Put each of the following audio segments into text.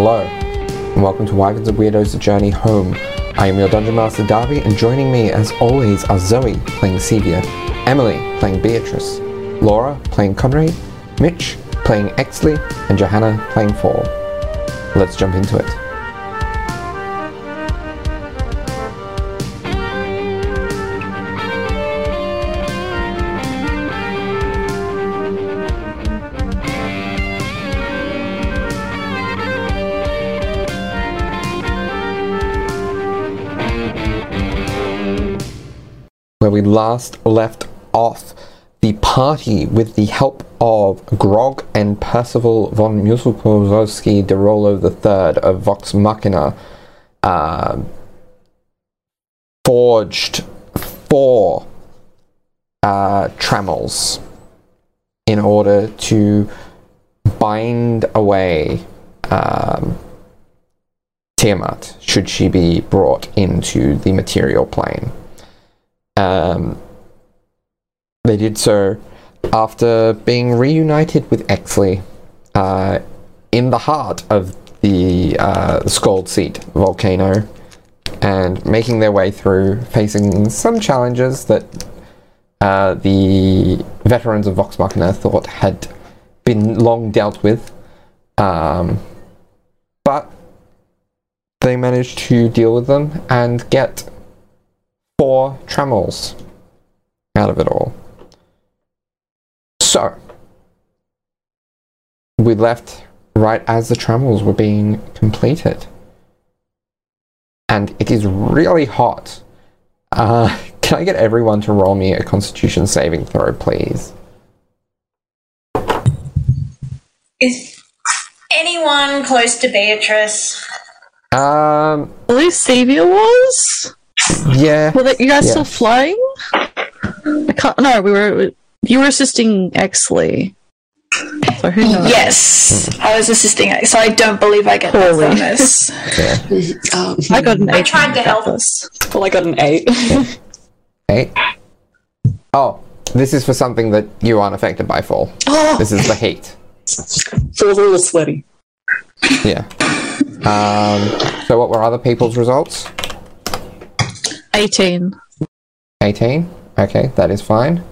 Hello, and welcome to Wagons and Weirdos Journey Home. I am your Dungeon Master Darby, and joining me as always are Zoe playing Sevia, Emily playing Beatrice, Laura playing Conrad, Mitch playing Exley, and Johanna playing Fall. Let's jump into it. Where we last left off, the party, with the help of Grog and Percival von Musel Klossowski de Rolo III of Vox Machina, uh, forged four uh, trammels in order to bind away um, Tiamat should she be brought into the material plane. Um, they did so after being reunited with Exley uh, in the heart of the uh, Scaldseat volcano and making their way through, facing some challenges that uh, the veterans of Vox Machina thought had been long dealt with. Um, but they managed to deal with them and get four trammels out of it all. So, we left right as the trammels were being completed. And it is really hot. Uh, can I get everyone to roll me a constitution saving throw, please? Is anyone close to Beatrice? Um, At least Sevia was. Yeah. Were that you guys Yeah. still flying? I can't. No, we were. You were assisting Exley. So who knows? Yes, I was assisting it, so I don't believe I get Poorly. that from this. Yeah. Um, I got an eight. I tried to help. This. well, I got an eight. Eight. Oh, this is for something that you aren't affected by fall. oh, This is the heat. feels a little sweaty. Yeah. Um, so what were other people's results? Eighteen. 18. Okay, that is fine.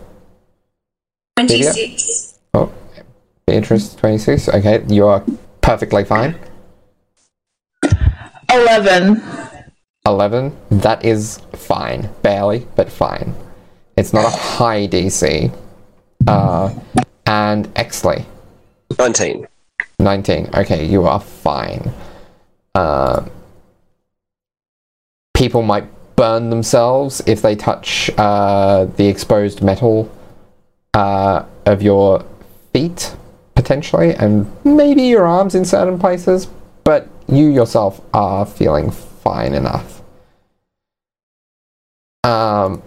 26. Oh, Beatrice, 26. Okay, you are perfectly fine. 11. 11. That is fine. Barely, but fine. It's not a high DC. Uh, and Exley, 19. 19. Okay, you are fine. Uh, people might burn themselves if they touch uh, the exposed metal uh, of your feet, potentially, and maybe your arms in certain places, but you yourself are feeling fine enough. Um,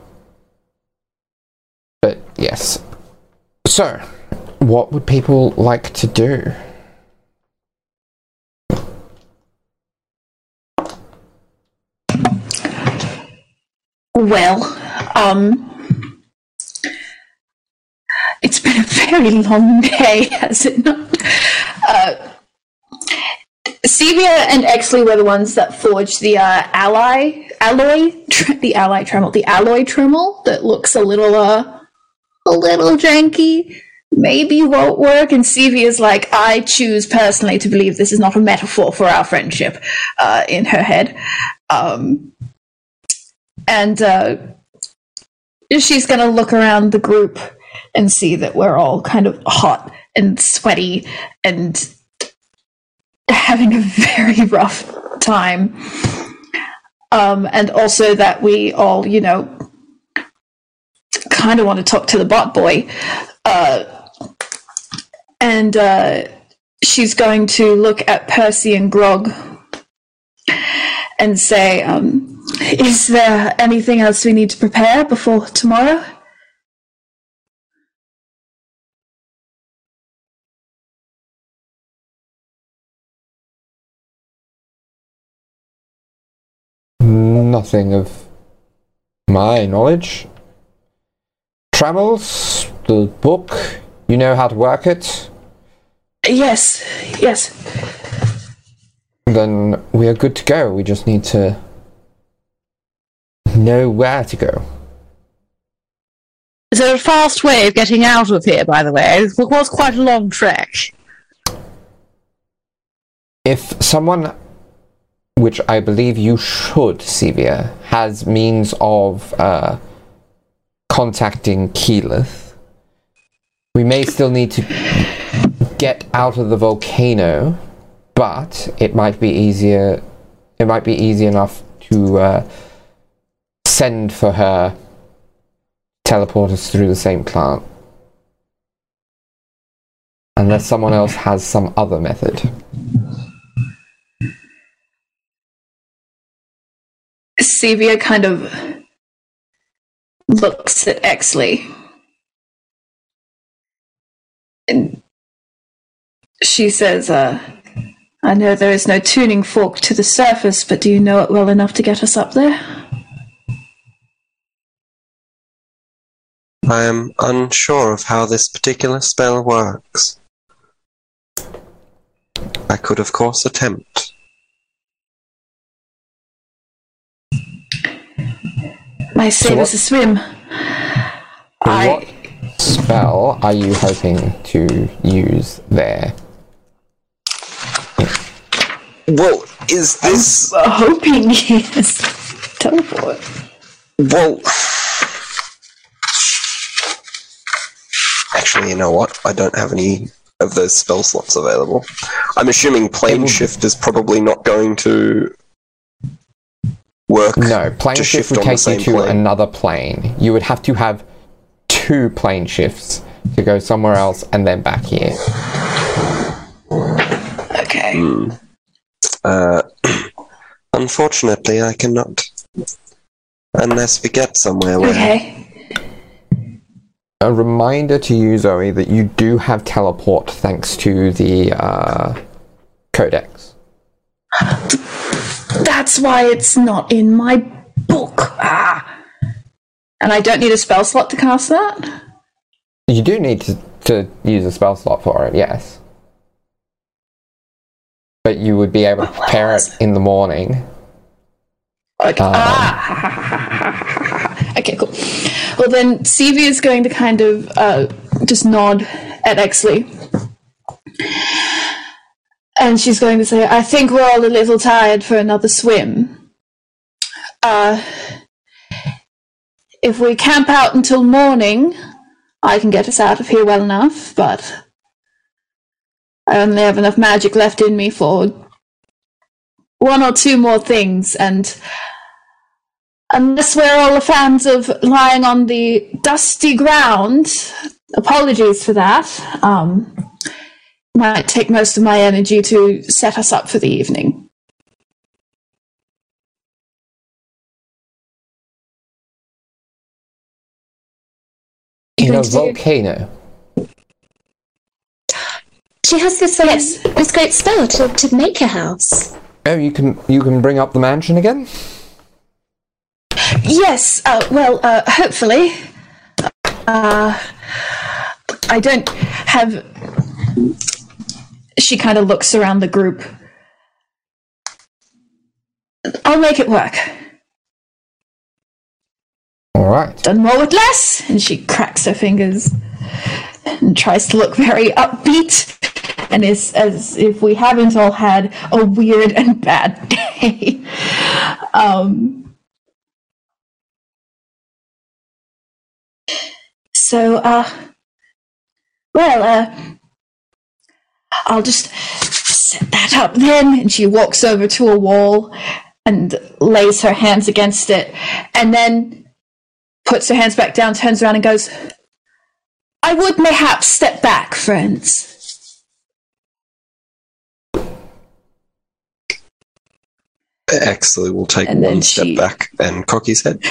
but yes. So, what would people like to do? Well, um. It's been a very long day, has it not? Uh, Sevia and Exley were the ones that forged the uh, ally alloy, the ally trammel, the alloy trammel that looks a little uh, a little janky. Maybe won't work. And Sevia's like, I choose personally to believe this is not a metaphor for our friendship. Uh, in her head, um, and uh, she's going to look around the group and see that we're all kind of hot and sweaty and having a very rough time. Um, and also that we all, you know, kind of want to talk to the bot boy. Uh, and uh, she's going to look at Percy and Grog and say, um, Is there anything else we need to prepare before tomorrow? Nothing of my knowledge. Travels, the book, you know how to work it. Yes, yes. then we are good to go. We just need to know where to go. Is there a fast way of getting out of here, by the way? It was quite a long trek. If someone, which I believe you should, Sevia, has means of uh, contacting Keyleth, we may still need to get out of the volcano, but it might be easier. It might be easy enough to uh, send for her, teleport us through the same plant. Unless someone else has some other method. Sevia kind of looks at Exley. And she says, uh, I know there is no tuning fork to the surface, but do you know it well enough to get us up there? I am unsure of how this particular spell works. I could, of course, attempt. My save what- is a swim. What I spell are you hoping to use there? Well, is this. am hoping yes. Teleport. Well. Actually, you know what? I don't have any of those spell slots available. I'm assuming plane shift is probably not going to work. No, plane to shift shift would on take you to plane. another plane. You would have to have two plane shifts to go somewhere else and then back here. Okay. Uh, unfortunately, I cannot. Unless we get somewhere where. Okay. A reminder to you, Zoe, that you do have teleport thanks to the uh, codex. That's why it's not in my book. Ah. And I don't need a spell slot to cast that? You do need to, to use a spell slot for it, yes. But you would be able to prepare it in the morning. Okay. Um, ah. Well, then Sevia is going to kind of uh, just nod at Exley. And she's going to say, I think we're all a little tired for another swim. Uh, if we camp out until morning, I can get us out of here well enough, but I only have enough magic left in me for one or two more things, and unless we're all the fans of lying on the dusty ground, apologies for that. Um, might take most of my energy to set us up for the evening. In a going to do- volcano. She has this um, Yes. this great spell to, to make a house. Oh, you can you can bring up the mansion again? Yes, uh, well, uh, hopefully. Uh, I don't have. She kind of looks around the group. I'll make it work. All right. Done more with less. And she cracks her fingers and tries to look very upbeat. And is as if we haven't all had a weird and bad day. um, so, uh, well, uh, I'll just set that up then. And she walks over to a wall and lays her hands against it. And then puts her hands back down, turns around, and goes, I would mayhap step back, friends. Exley will take And one step she- back and cock his head.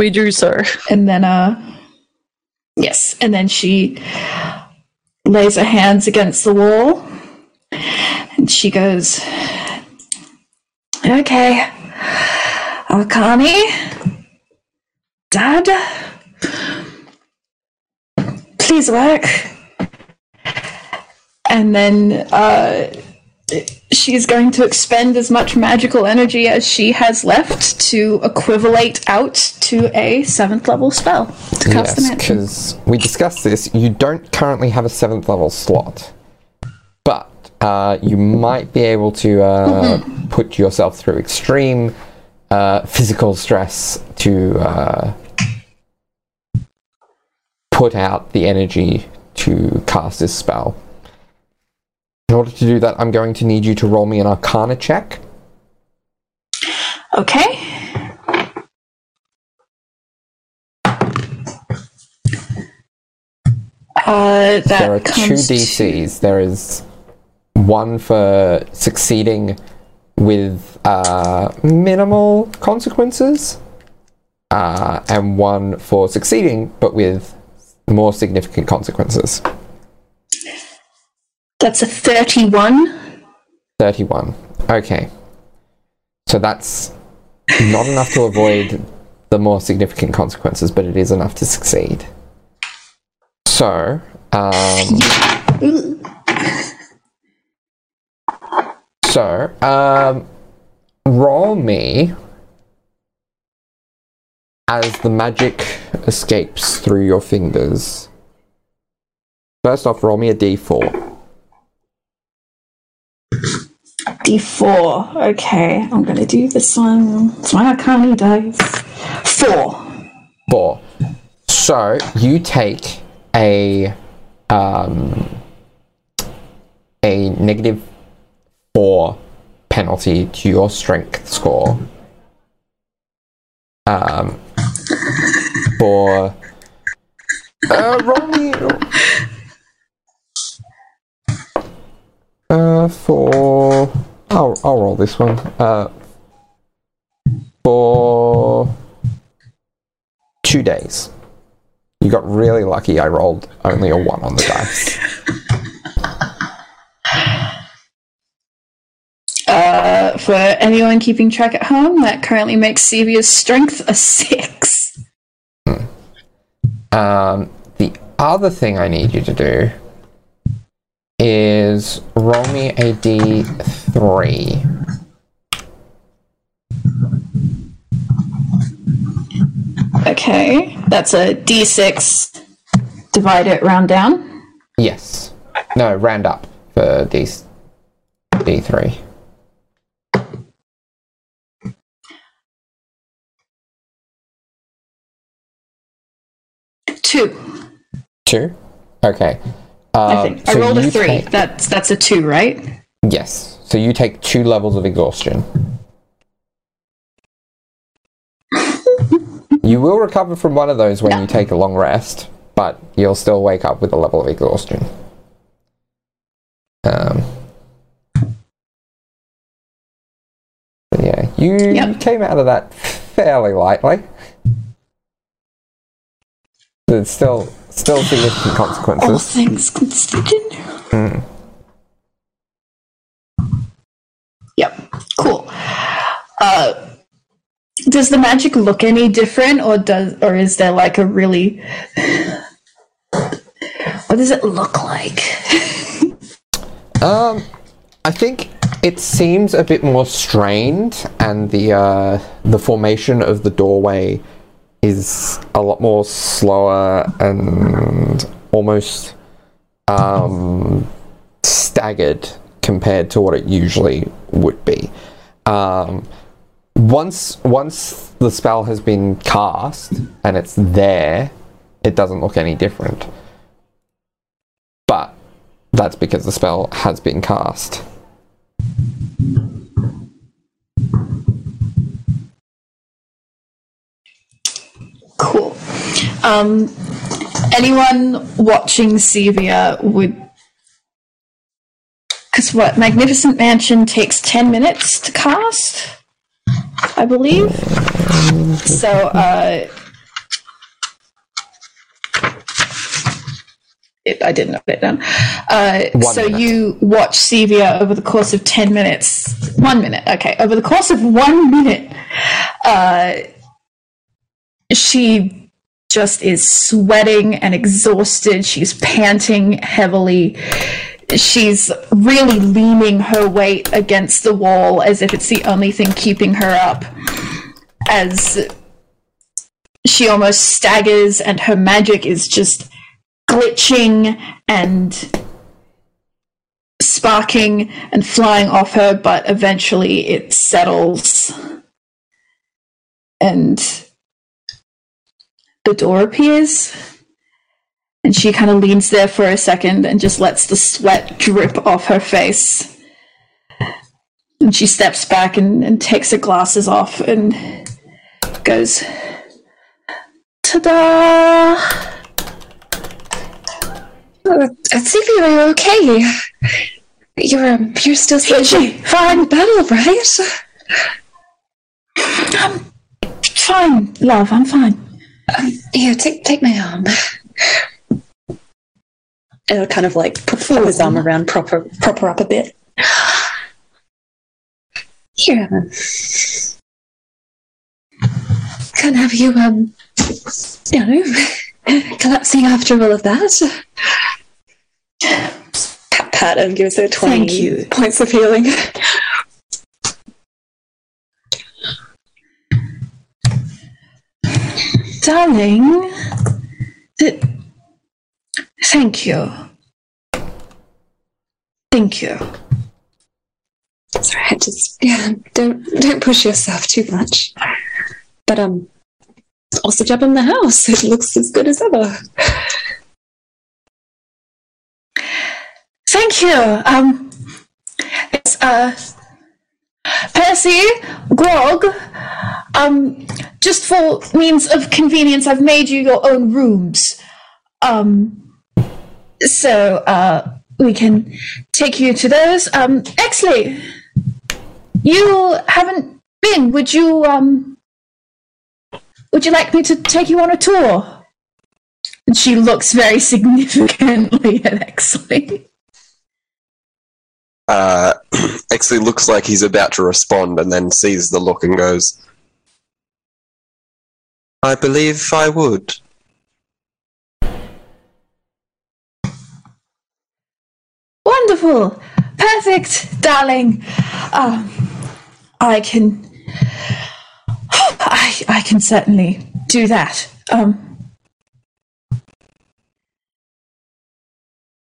We do, sir. And then, uh, yes, and then she lays her hands against the wall and she goes, Okay, Alkani, Dad, please work. and then uh, she's going to expend as much magical energy as she has left to equivalate out to a seventh level spell to cast the Yes, because we discussed this. You don't currently have a seventh level slot, but uh, you might be able to uh, put yourself through extreme uh, physical stress to uh, put out the energy to cast this spell. In order to do that, I'm going to need you to roll me an Arcana check. Okay. Uh, that there are two comes to- DCs. There is one for succeeding with uh, minimal consequences, uh, and one for succeeding but with more significant consequences. That's a 31. 31. Okay. So that's not enough to avoid the more significant consequences, but it is enough to succeed. So, um, so, um, roll me as the magic escapes through your fingers. First off, roll me a d4. D4. Okay, I'm gonna do this one. It's my Arcana dice. Four. Four. So you take a um, a negative four penalty to your strength score. Um, for uh, roll me. Uh, for I'll I'll roll this one. Uh, for two days. You got really lucky. I rolled only a one on the dice. Uh, for anyone keeping track at home, that currently makes Sevia's strength a six. Um, the other thing I need you to do is roll me a d3. Okay, that's a D6. Divide it round down. Yes. No, round up for d d3. Two, Two. Okay. I Um, think. I so rolled a three. take- That's that's a two, right? yes. So you take two levels of exhaustion. you will recover from one of those when you take a long rest, but you'll still wake up with a level of exhaustion. Um. yeah, you Yep. came out of that fairly lightly. There's still still significant consequences. All things considered. Mm. Yep. Cool. Uh, does the magic look any different, or does, or is there like a really? What does it look like? Um, I think it seems a bit more strained, and the uh, the formation of the doorway is a lot more slower and almost um, staggered compared to what it usually would be. Um, once once the spell has been cast and it's there, it doesn't look any different. But that's because the spell has been cast. Cool. Um, anyone watching Sevia would. Because what? Magnificent Mansion takes 10 minutes to cast, I believe. So, uh. It, I didn't note it down. Uh, so minute. you watch Sevia over the course of 10 minutes. One minute, okay. Over the course of one minute, uh, she just is sweating and exhausted. She's panting heavily. she's really leaning her weight against the wall as if it's the only thing keeping her up. As she almost staggers and her magic is just glitching and sparking and flying off her, but eventually it settles. And the door appears. And she kind of leans there for a second and just lets the sweat drip off her face. And she steps back and, and takes her glasses off and goes, Ta da! Oh, Celia, are you okay? You're um, you're still Fiji, fine battle, right? I'm fine, love, I'm fine. Here, take take my arm. And he'll kind of like put his arm around, proper proper up a bit. Here, um, can't have you um, you know, collapsing after all of that. Pat pat and gives her twenty points of healing. Darling, th- thank you. Thank you. All right. Just yeah, don't don't push yourself too much. But um, also job in the house. It looks as good as ever. Thank you. Um, it's uh, Percy, Grog. Um, just for means of convenience, I've made you your own rooms. Um, so uh, we can take you to those. Um, Exley, you haven't been. Would you um, would you like me to take you on a tour? And she looks very significantly at Exley. Uh, Exley looks like he's about to respond and then sees the look and goes, I believe I would. Wonderful. Perfect, darling. Um, I can. I, I can certainly do that. Um,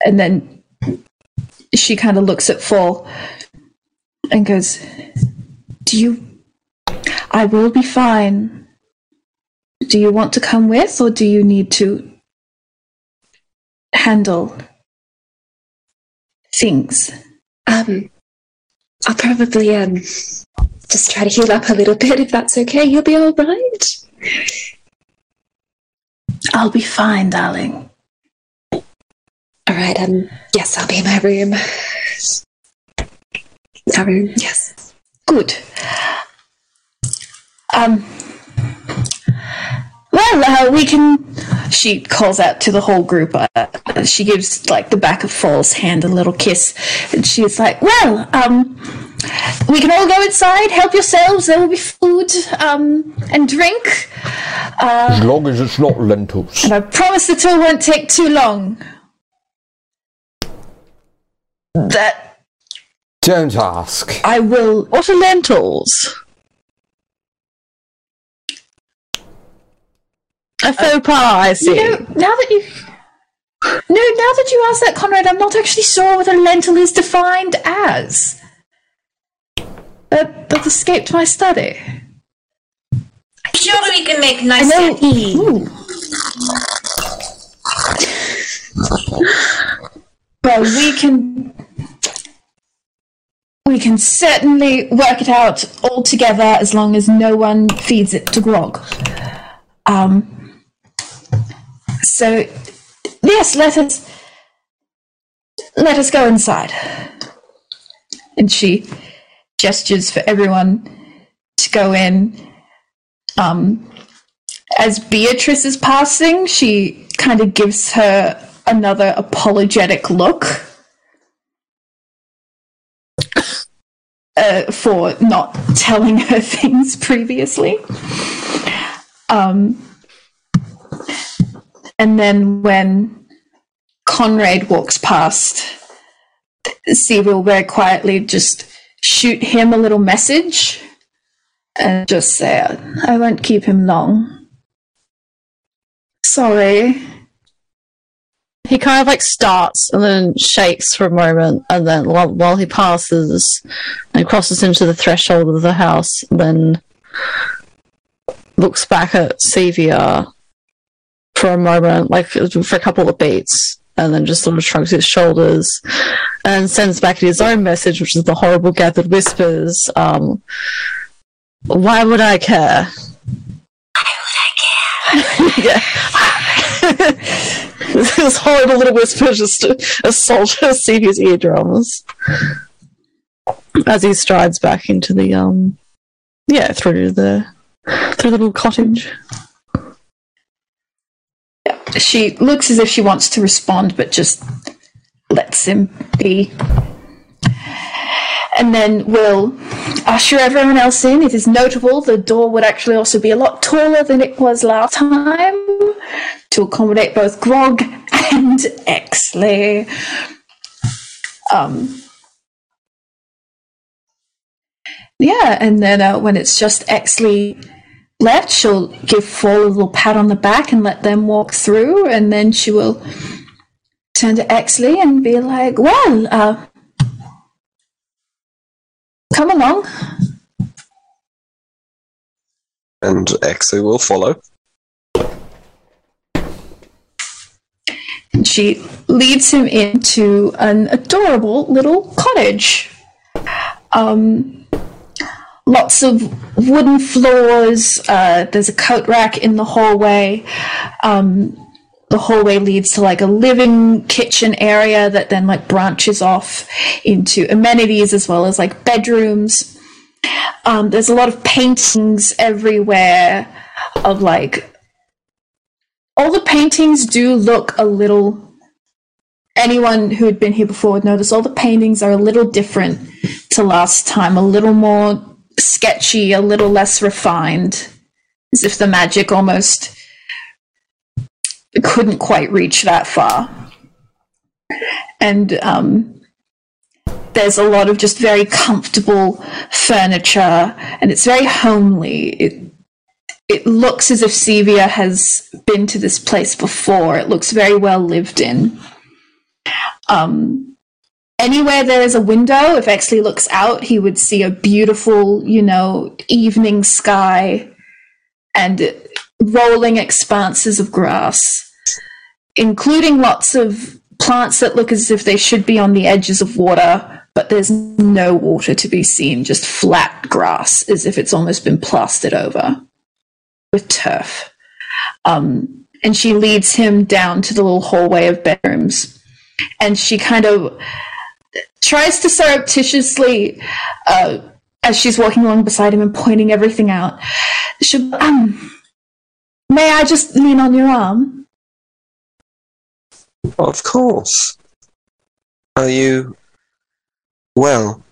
and then she kind of looks at Fall and goes, Do you. I will be fine. Do you want to come with, or do you need to handle things? Um, I'll probably um just try to heal up a little bit if that's okay. You'll be all right. I'll be fine, darling. All right. Um. Yes, I'll be in my room. My room. Yes. Good. Um. Well, uh, we can. She calls out to the whole group. Uh, she gives like the back of Fall's hand a little kiss, and she's like, "Well, um, we can all go inside. Help yourselves. There will be food, um, and drink. As long as it's not lentils. And I promise the tour won't take too long." That Don't ask. I will What are lentils? A faux pas, I see. You know, now that you no, now that you ask that, Conrad, I'm not actually sure what a lentil is defined as. That that escaped my study. Sure, we can make I nice know. tea. Ooh. Well, we can we can certainly work it out all together as long as no one feeds it to Grog. Um, so yes, let us let us go inside. And she gestures for everyone to go in. Um, as Beatrice is passing, she kind of gives her another apologetic look uh, for not telling her things previously. Um, and then when Conrad walks past, will very quietly just shoot him a little message and just say, I won't keep him long. Sorry. He kind of like starts and then shakes for a moment, and then while, while he passes and crosses into the threshold of the house, then looks back at Sevia for a moment, like for a couple of beats, and then just sort of shrugs his shoulders and sends back his own message, which is the horrible gathered whispers. Um, why would I care? Why would I care? yeah. this horrible little whisper just assaults Sevia's eardrums as he strides back into the um, yeah, through the through the little cottage. She looks as if she wants to respond, but just lets him be. And then we'll usher everyone else in. It is notable the door would actually also be a lot taller than it was last time to accommodate both Grog and Exley. Um, yeah, and then uh, when it's just Exley left, she'll give Fall a little pat on the back and let them walk through, and then she will turn to Exley and be like, "Well, uh, come along." And Exley will follow. And she leads him into an adorable little cottage. Um, lots of wooden floors. Uh, there's a coat rack in the hallway. Um, the hallway leads to like a living kitchen area that then like branches off into amenities as well as like bedrooms. Um, there's a lot of paintings everywhere of like all the paintings do look a little anyone who had been here before would notice all the paintings are a little different to last time a little more sketchy a little less refined as if the magic almost couldn't quite reach that far and um, there's a lot of just very comfortable furniture and it's very homely it it looks as if Sevia has been to this place before. It looks very well lived in. Um, anywhere there is a window, if Exley looks out, he would see a beautiful, you know, evening sky and rolling expanses of grass, including lots of plants that look as if they should be on the edges of water, but there's no water to be seen, just flat grass, as if it's almost been plastered over with turf. Um, and she leads him down to the little hallway of bedrooms. And she kind of tries to surreptitiously, uh, as she's walking along beside him and pointing everything out, she, um, may I just lean on your arm? Of course. Are you well?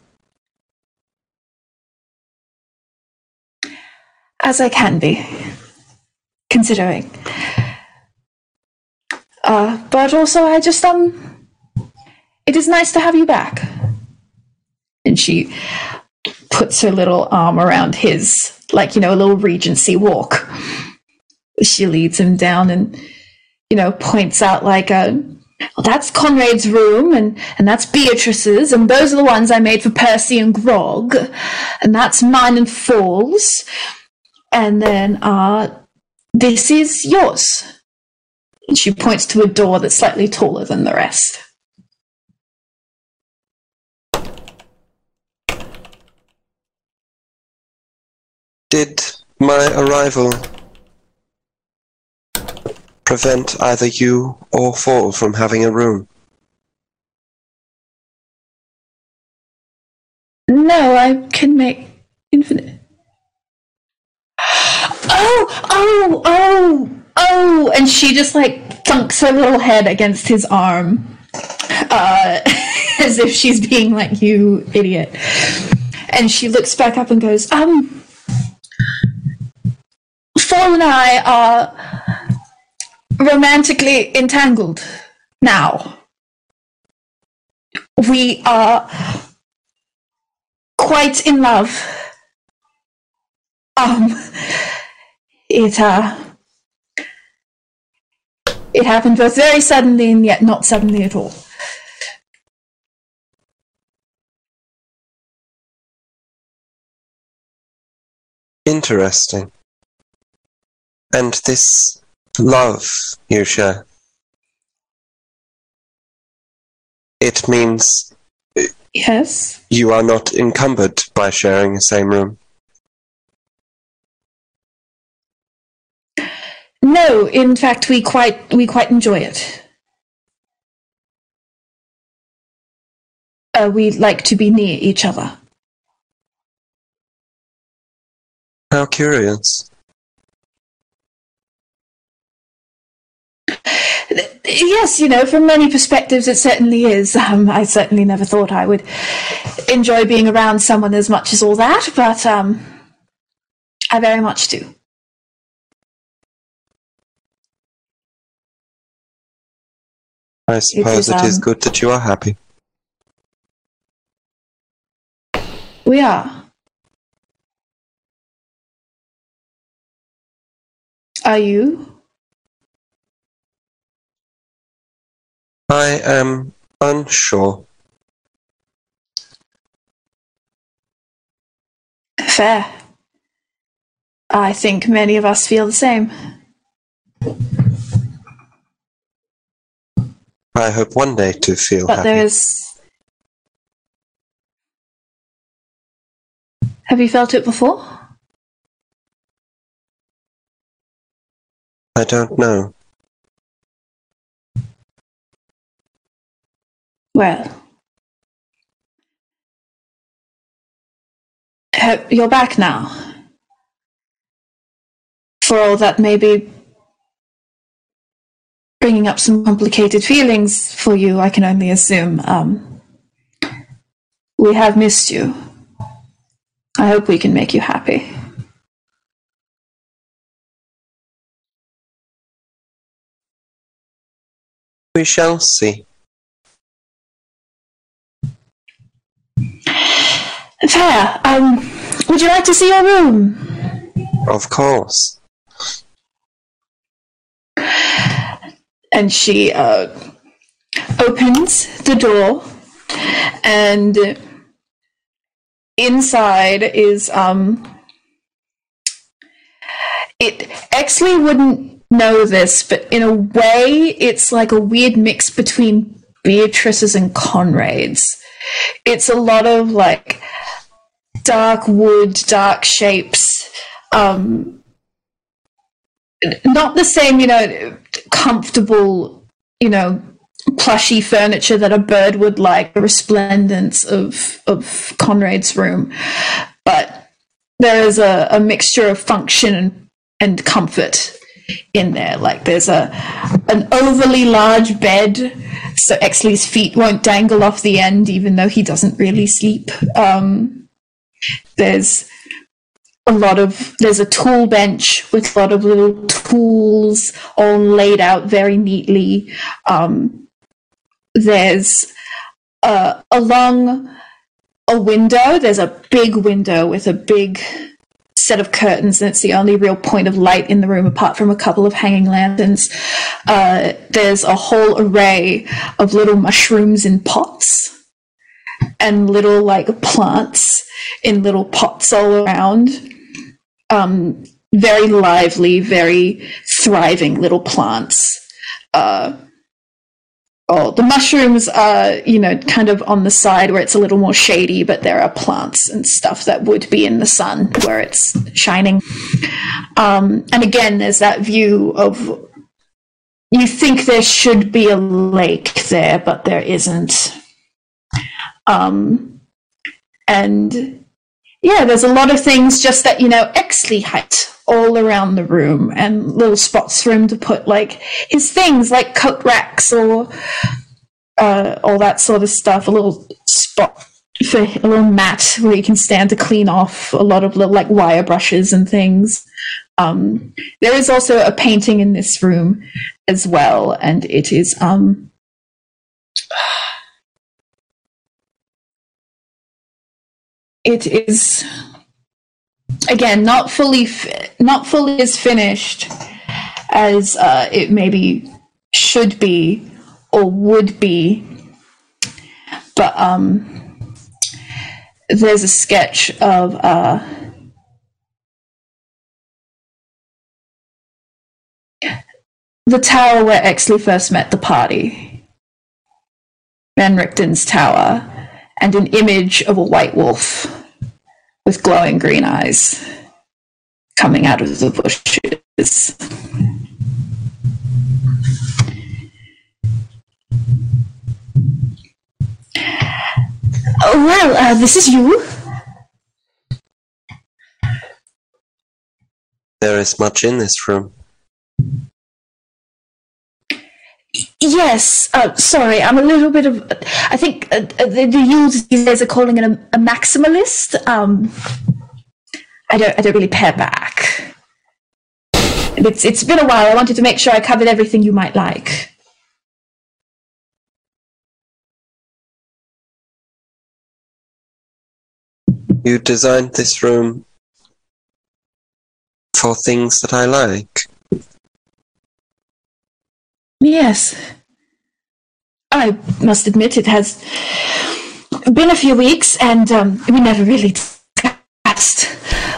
As I can be, considering. Uh, but also, I just, um, it is nice to have you back. And she puts her little arm around his, like, you know, a little Regency walk. She leads him down and, you know, points out, like, a, well, that's Conrad's room, and, and that's Beatrice's, and those are the ones I made for Percy and Grog, and that's mine and Fall's, and then uh, this is yours. And she points to a door that's slightly taller than the rest. Did my arrival prevent either you or Fall from having a room? No, I can make infinite. Oh, oh, oh, oh! And she just like thunks her little head against his arm, uh, as if she's being like, "You idiot!" And she looks back up and goes, "Um, Fall and I are romantically entangled now. we are quite in love. Um, it uh, it happened both very suddenly and yet not suddenly at all. Interesting. And this love you share, it means Yes. you are not encumbered by sharing the same room. No, in fact, we quite we quite enjoy it. Uh, we like to be near each other. How curious. Yes, you know, from many perspectives, it certainly is. Um, I certainly never thought I would enjoy being around someone as much as all that, but um, I very much do. I suppose it is um, good that you are happy. We are. Are you? I am unsure. Fair. I think many of us feel the same. I hope one day to feel But happy. there is. Have you felt it before? I don't know. Well. You're back now. For all that may be bringing up some complicated feelings for you, I can only assume. Um, we have missed you. I hope we can make you happy. We shall see. Fair. Um, would you like to see your room? Of course. and she uh, opens the door and inside is um it Exley wouldn't know this but in a way it's like a weird mix between Beatrice's and Conrad's it's a lot of like dark wood dark shapes um not the same, you know, comfortable, you know, plushy furniture that a bird would like, the resplendence of of Conrad's room, but there is a, a mixture of function and, and comfort in there. Like there's a an overly large bed, so Exley's feet won't dangle off the end, even though he doesn't really sleep. Um, there's a lot of there's a tool bench with a lot of little tools all laid out very neatly. Um, there's uh, along a window there's a big window with a big set of curtains and it's the only real point of light in the room apart from a couple of hanging lanterns. Uh, there's a whole array of little mushrooms in pots and little like plants in little pots all around. Um, very lively, very thriving little plants. Uh, oh, the mushrooms are, you know, kind of on the side where it's a little more shady, but there are plants and stuff that would be in the sun where it's shining. Um, and again, there's that view of you think there should be a lake there, but there isn't. Um, and yeah, there's a lot of things just that, you know, Exley height all around the room and little spots for him to put like his things like coat racks or uh, all that sort of stuff. A little spot for a little mat where you can stand to clean off a lot of little like wire brushes and things. Um, there is also a painting in this room as well, and it is um, it is again not fully not fully as finished as uh, it maybe should be or would be. But um there's a sketch of uh the tower where Exley first met the party. Van Richten's tower and an image of a white wolf with glowing green eyes coming out of the bushes. Oh, well, uh, this is you. There is much in this room. Yes, uh, sorry, I'm a little bit of. I think uh, uh, the, the youths these days are calling it a, a maximalist. Um, I don't, I don't really pair back. It's, it's been a while. I wanted to make sure I covered everything you might like. You designed this room for things that I like. Yes. I must admit it has been a few weeks, and um, we never really discussed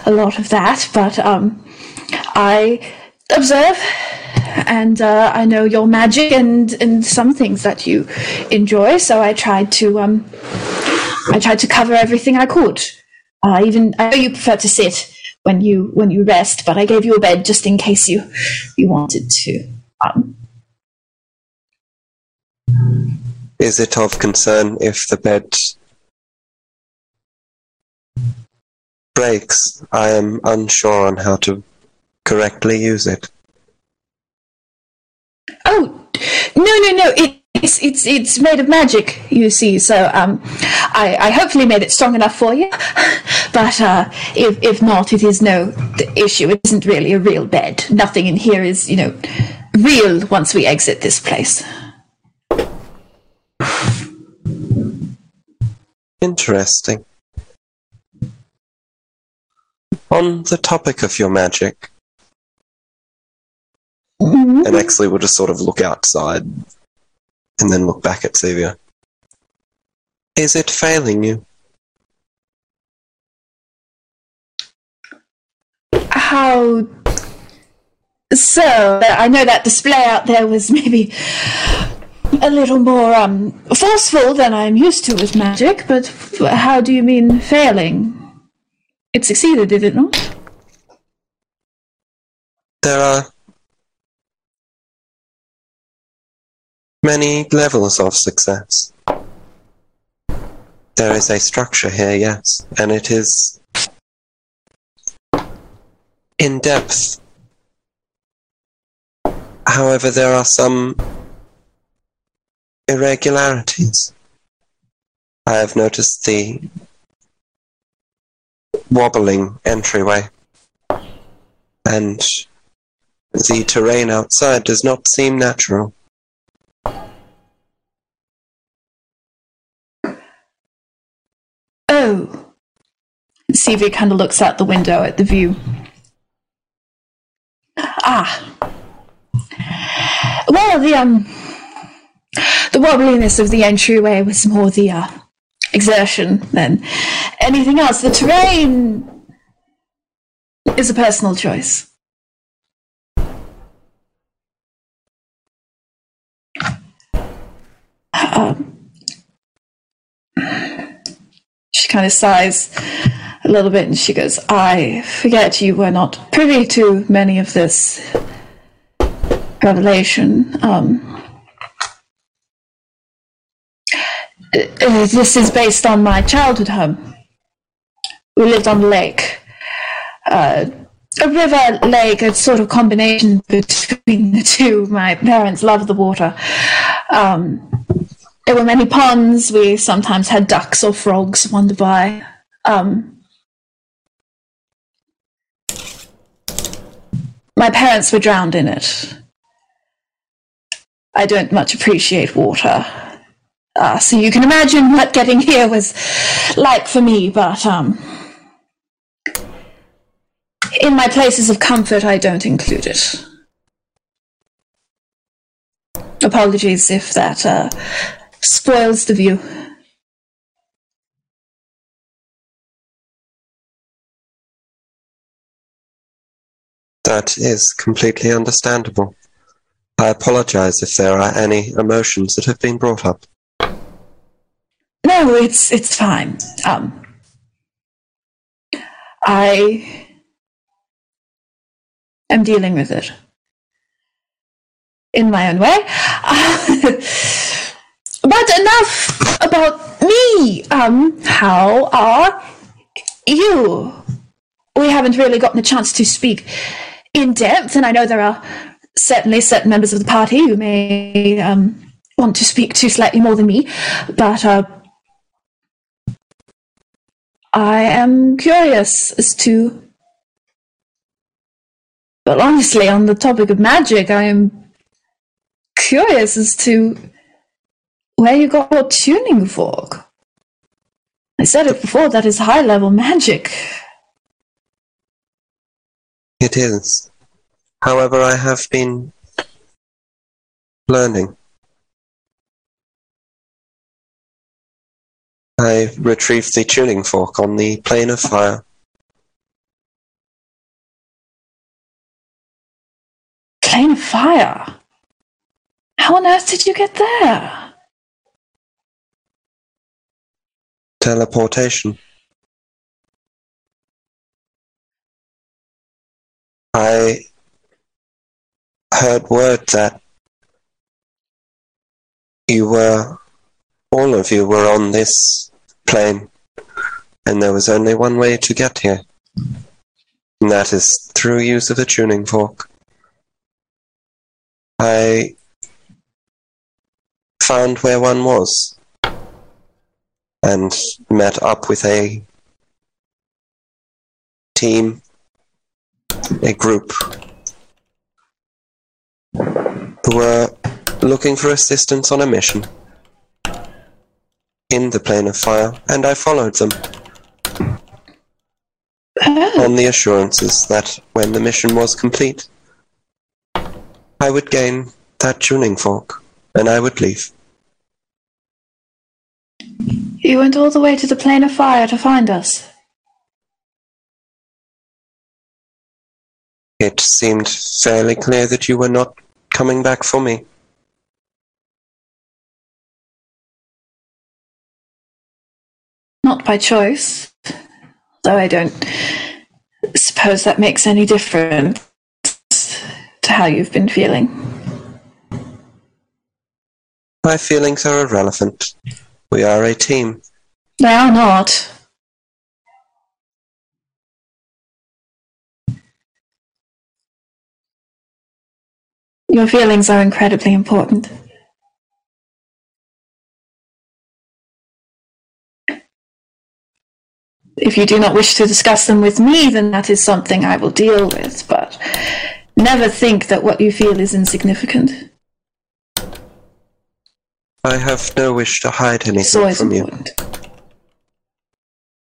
a lot of that. But um, I observe, and uh, I know your magic and and some things that you enjoy. So I tried to um, I tried to cover everything I could. Uh, even I know you prefer to sit when you when you rest, but I gave you a bed just in case you you wanted to. Um, Is it of concern if the bed breaks? I am unsure on how to correctly use it. Oh no no no! It, it's it's it's made of magic, you see. So um, I, I hopefully made it strong enough for you. But uh, if if not, it is no issue. It isn't really a real bed. Nothing in here is you know real once we exit this place. Interesting. On the topic of your magic, and Exley will just sort of look outside and then look back at Xavier. Is it failing you? How so? I know that display out there was maybe a little more um, forceful than I'm used to with magic, but how do you mean failing? It succeeded, did it not? There are many levels of success. There is a structure here, yes, and it is in depth. However, there are some irregularities. I have noticed the wobbling entryway, and the terrain outside does not seem natural. Oh. Sevia kind of looks out the window at the view. Ah. Well, the um, the wobbliness of the entryway was more the uh, exertion than anything else. The terrain is a personal choice. Um, she kind of sighs a little bit and she goes, I forget you were not privy to many of this revelation. Um, uh, this is based on my childhood home. We lived on the lake. Uh, a river lake, a sort of combination between the two. My parents loved the water. Um, there were many ponds. We sometimes had ducks or frogs wander by. Um, my parents were drowned in it. I don't much appreciate water. Uh, so you can imagine what getting here was like for me, but um, in my places of comfort, I don't include it. Apologies if that uh, spoils the view. That is completely understandable. I apologize if there are any emotions that have been brought up. No, it's it's fine. Um, I am dealing with it in my own way. but enough about me. Um, how are you? We haven't really gotten a chance to speak in depth, and I know there are certainly certain members of the party who may um, want to speak to slightly more than me, but uh, I am curious as to. Well, honestly, on the topic of magic, I am curious as to where you got your tuning fork. I said it before, that is high level magic. It is. However, I have been learning. I retrieved the tuning fork on the plane of fire. Plane of fire? How on earth did you get there? Teleportation. I heard word that you were, all of you were on this plane, and there was only one way to get here. And that is through use of a tuning fork. I found where one was and met up with a team, a group who were looking for assistance on a mission in the plane of fire, and I followed them oh. on the assurances that when the mission was complete, I would gain that tuning fork and I would leave. You went all the way to the plane of fire to find us. It seemed fairly clear that you were not coming back for me. Not by choice, though I don't suppose that makes any difference to how you've been feeling. My feelings are irrelevant. We are a team. They are not. Your feelings are incredibly important. If you do not wish to discuss them with me, then that is something I will deal with, but never think that what you feel is insignificant. I have no wish to hide anything from you.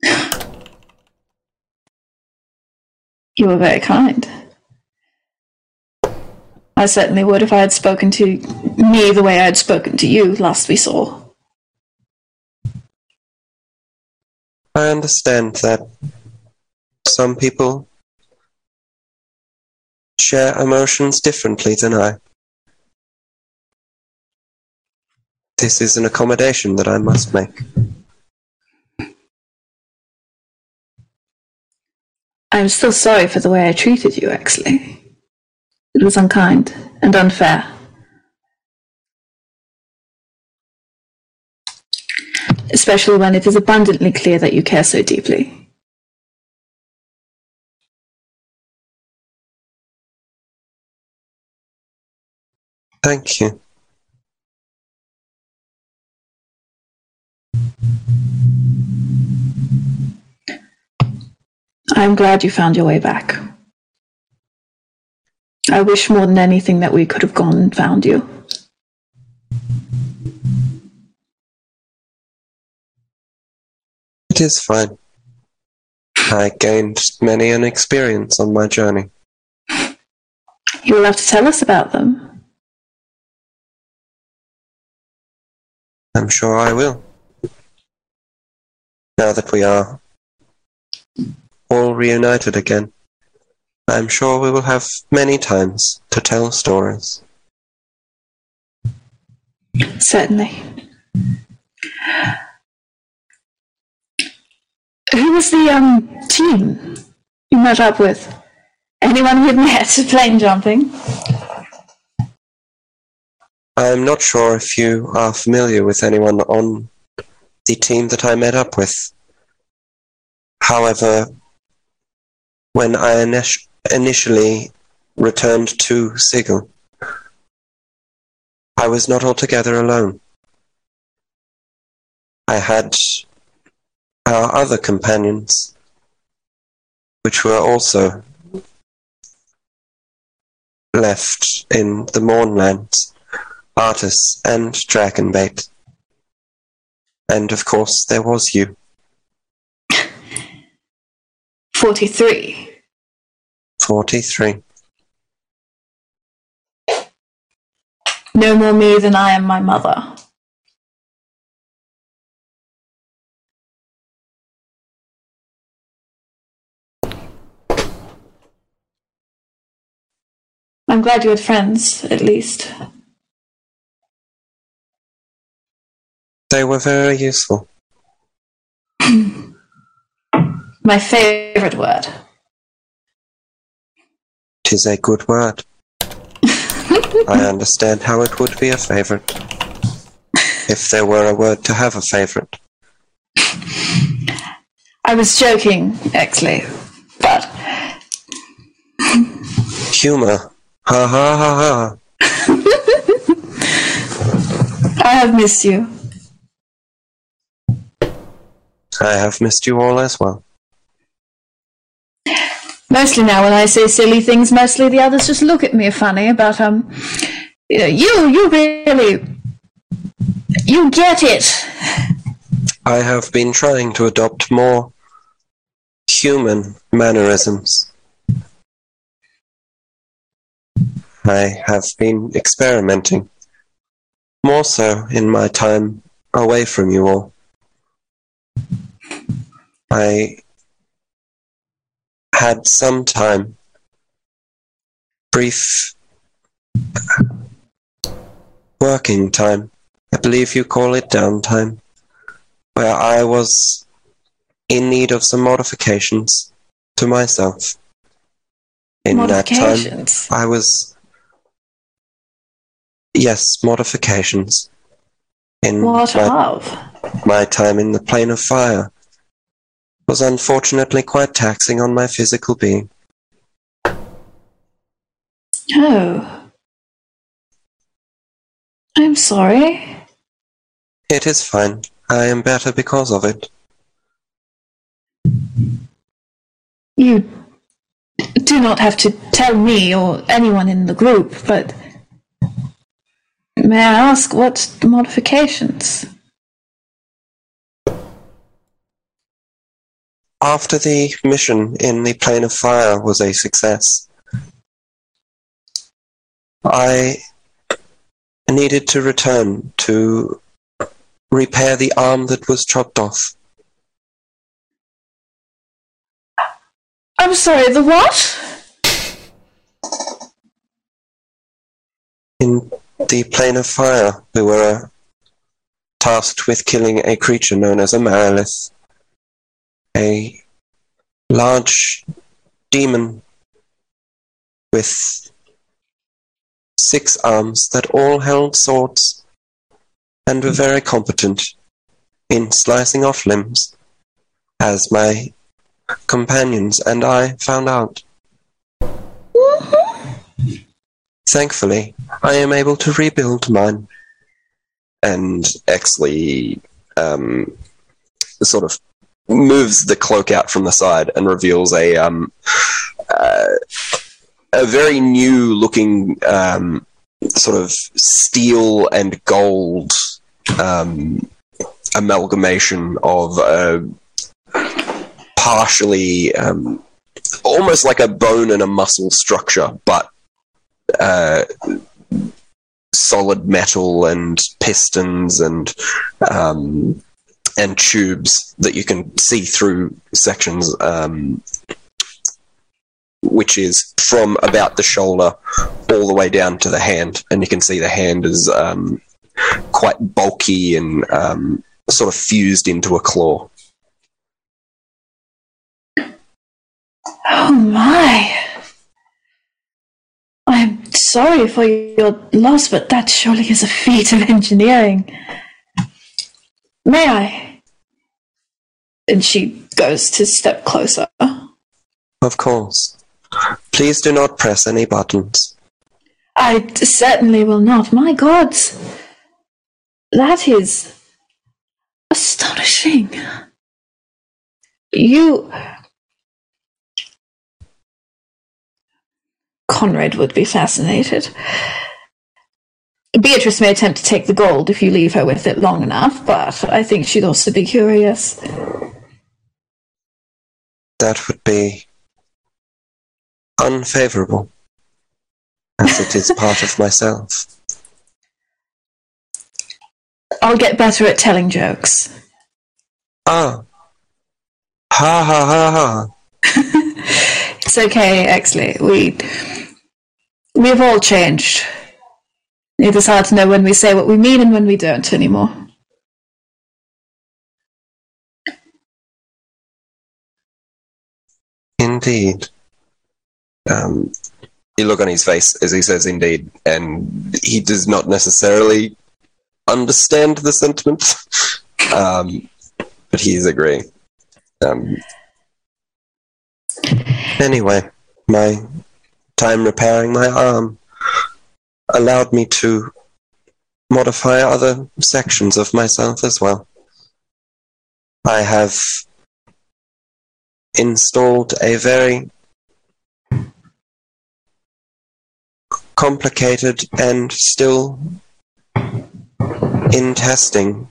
You were very kind. I certainly would if I had spoken to me the way I had spoken to you last we saw. I understand that some people share emotions differently than I. This is an accommodation that I must make. I'm still sorry for the way I treated you, actually. It was unkind and unfair. Especially when it is abundantly clear that you care so deeply. Thank you. I'm glad you found your way back. I wish more than anything that we could have gone and found you. It is fine. I gained many an experience on my journey. You will have to tell us about them. I'm sure I will. Now that we are all reunited again, I'm sure we will have many times to tell stories. Certainly. Who was the um team you met up with? Anyone we've met plane jumping? I'm not sure if you are familiar with anyone on the team that I met up with. However, when I init- initially returned to Sigil, I was not altogether alone. I had our other companions, which were also left in the Mournlands, Artis and Dragonbait. And of course, there was you. 43. 43. No more me than I am my mother. I'm glad you had friends, at least. They were very useful. My favorite word. Tis a good word. I understand how it would be a favorite. If there were a word to have a favorite. I was joking, actually, but Humor. Ha ha ha ha. I have missed you. I have missed you all as well. Mostly now, when I say silly things, mostly the others just look at me funny. But um, you know, you you really you get it. I have been trying to adopt more human mannerisms. I have been experimenting, more so in my time away from you all. I had some time, brief working time, I believe you call it downtime, where I was in need of some modifications to myself. In that time, I was. Yes, modifications. In What my, of? my time in the plane of fire was unfortunately quite taxing on my physical being. Oh. I'm sorry. It is fine. I am better because of it. You do not have to tell me or anyone in the group, but may I ask what modifications? After the mission in the plane of fire was a success, I needed to return to repair the arm that was chopped off. I'm sorry, the what? In the plane of fire, we were uh, tasked with killing a creature known as a Marilith, a large demon with six arms that all held swords and were very competent in slicing off limbs, as my companions and I found out. Thankfully, I am able to rebuild mine. And Exley um, sort of moves the cloak out from the side and reveals a um, uh, a very new looking um, sort of steel and gold um, amalgamation of a partially um, almost like a bone and a muscle structure, but uh, solid metal and pistons and um, and tubes that you can see through sections, um, which is from about the shoulder all the way down to the hand, and you can see the hand is um, quite bulky and um, sort of fused into a claw. Oh my. Sorry for your loss, but that surely is a feat of engineering. May I? And she goes to step closer. Of course. Please do not press any buttons. I certainly will not. My gods. That is astonishing. You. Conrad would be fascinated. Beatrice may attempt to take the gold if you leave her with it long enough, but I think she'd also be curious. That would be unfavorable, as it is part of myself. I'll get better at telling jokes. Ah. Ha ha ha ha. It's okay, Exley. We we've all changed. It is hard to know when we say what we mean and when we don't anymore. Indeed. Um, you look on his face as he says indeed, and he does not necessarily understand the sentiment, um, but he is agreeing. Um, anyway, my time repairing my arm allowed me to modify other sections of myself as well. I have installed a very complicated and still in testing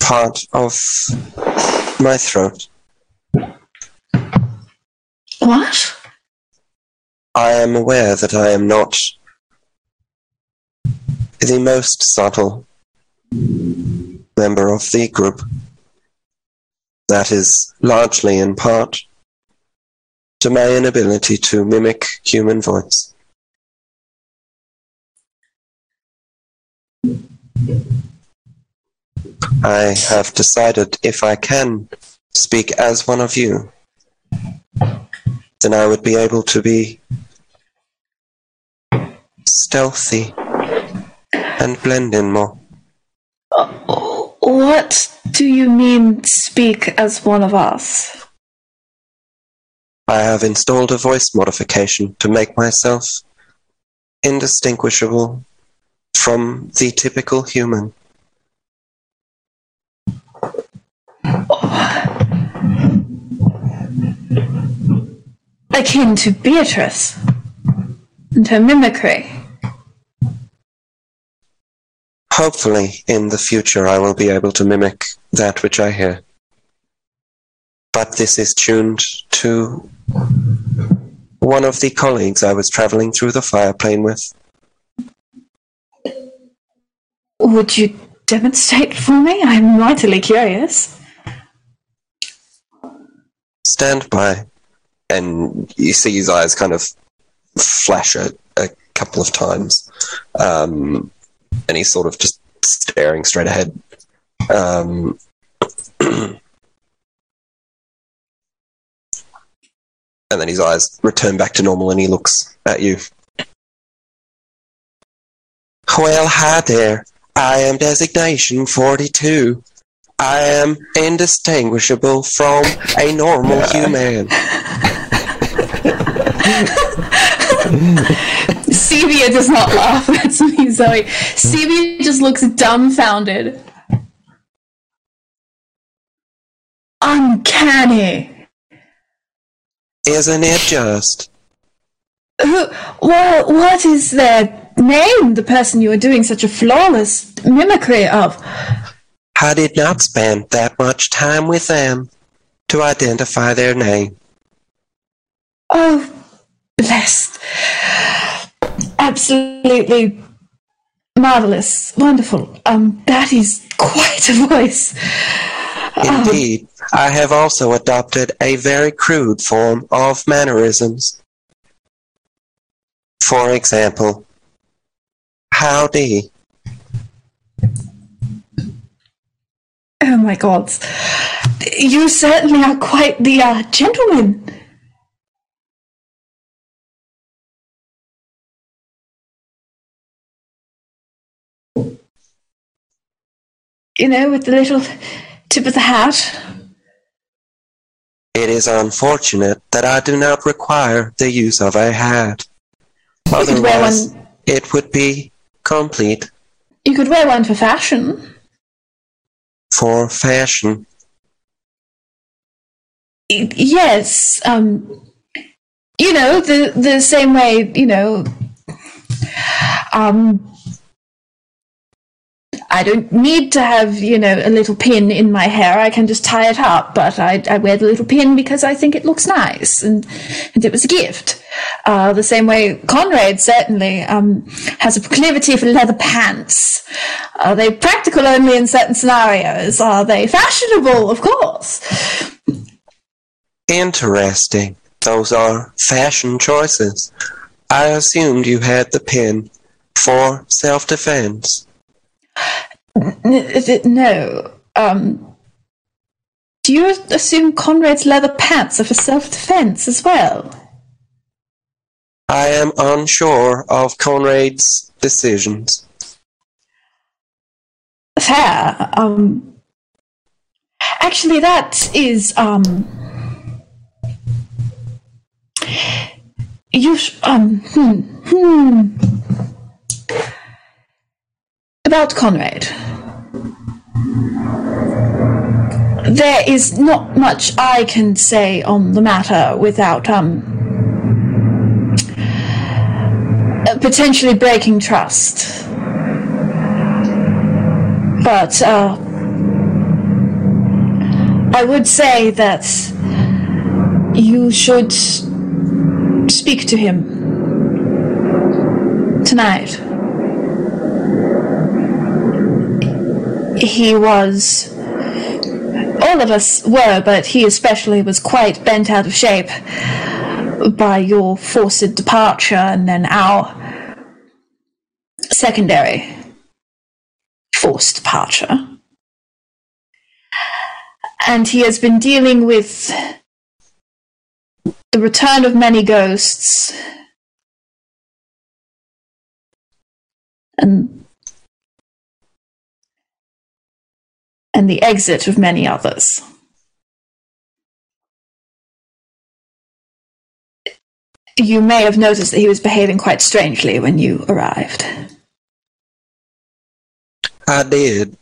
part of my throat. What? I am aware that I am not the most subtle member of the group. That is largely in part to my inability to mimic human voice. I have decided if I can speak as one of you, then I would be able to be stealthy and blend in more. What do you mean speak as one of us? I have installed a voice modification to make myself indistinguishable from the typical human. Akin to Beatrice and her mimicry. Hopefully, in the future, I will be able to mimic that which I hear. But this is tuned to one of the colleagues I was traveling through the fire plane with. Would you demonstrate for me? I'm mightily curious. Stand by. And you see his eyes kind of flash a, a couple of times. Um, and he's sort of just staring straight ahead. Um, and then his eyes return back to normal and he looks at you. Well, hi there. I am designation 42. I am indistinguishable from a normal human. Sevia does not laugh. That's me, Zoe. Sevia just looks dumbfounded. Uncanny. Isn't it just? Who? Well, what is their name? The person you are doing such a flawless mimicry of. I did not spend that much time with them to identify their name. Oh, blessed. Absolutely marvelous. Wonderful. Um, that is quite a voice. Indeed, I have also adopted a very crude form of mannerisms. For example, howdy. Oh my god. You certainly are quite the uh, gentleman. You know, with the little tip of the hat. It is unfortunate that I do not require the use of a hat. You could wear Otherwise, one. it would be complete You could wear one for fashion. For fashion. Yes. Um. You know the the same way. You know. Um. I don't need to have, you know, a little pin in my hair. I can just tie it up. But I, I wear the little pin because I think it looks nice, and and it was a gift. Uh, the same way Conrad certainly um, has a proclivity for leather pants. Are they practical only in certain scenarios? Are they fashionable? Of course. Interesting. Those are fashion choices. I assumed you had the pin for self defense. No. Um, do you assume Conrad's leather pants are for self-defense as well? I am unsure of Conrad's decisions. Fair. Um, actually, that is um. You sh- um hmm hmm about Conrad. There is not much I can say on the matter without um potentially breaking trust. But uh, I would say that you should speak to him tonight. He was. All of us were, but he especially was quite bent out of shape by your forced departure and then our secondary forced departure. And he has been dealing with the return of many ghosts and and the exit of many others. You may have noticed that he was behaving quite strangely when you arrived. I did.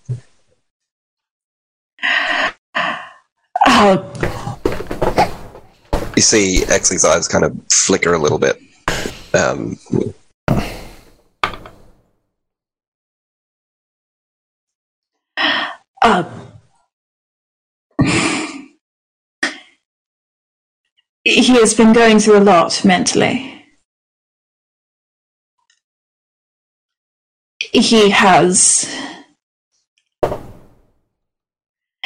Oh, You see Exley's eyes kind of flicker a little bit. Um, uh, he has been going through a lot mentally. He has.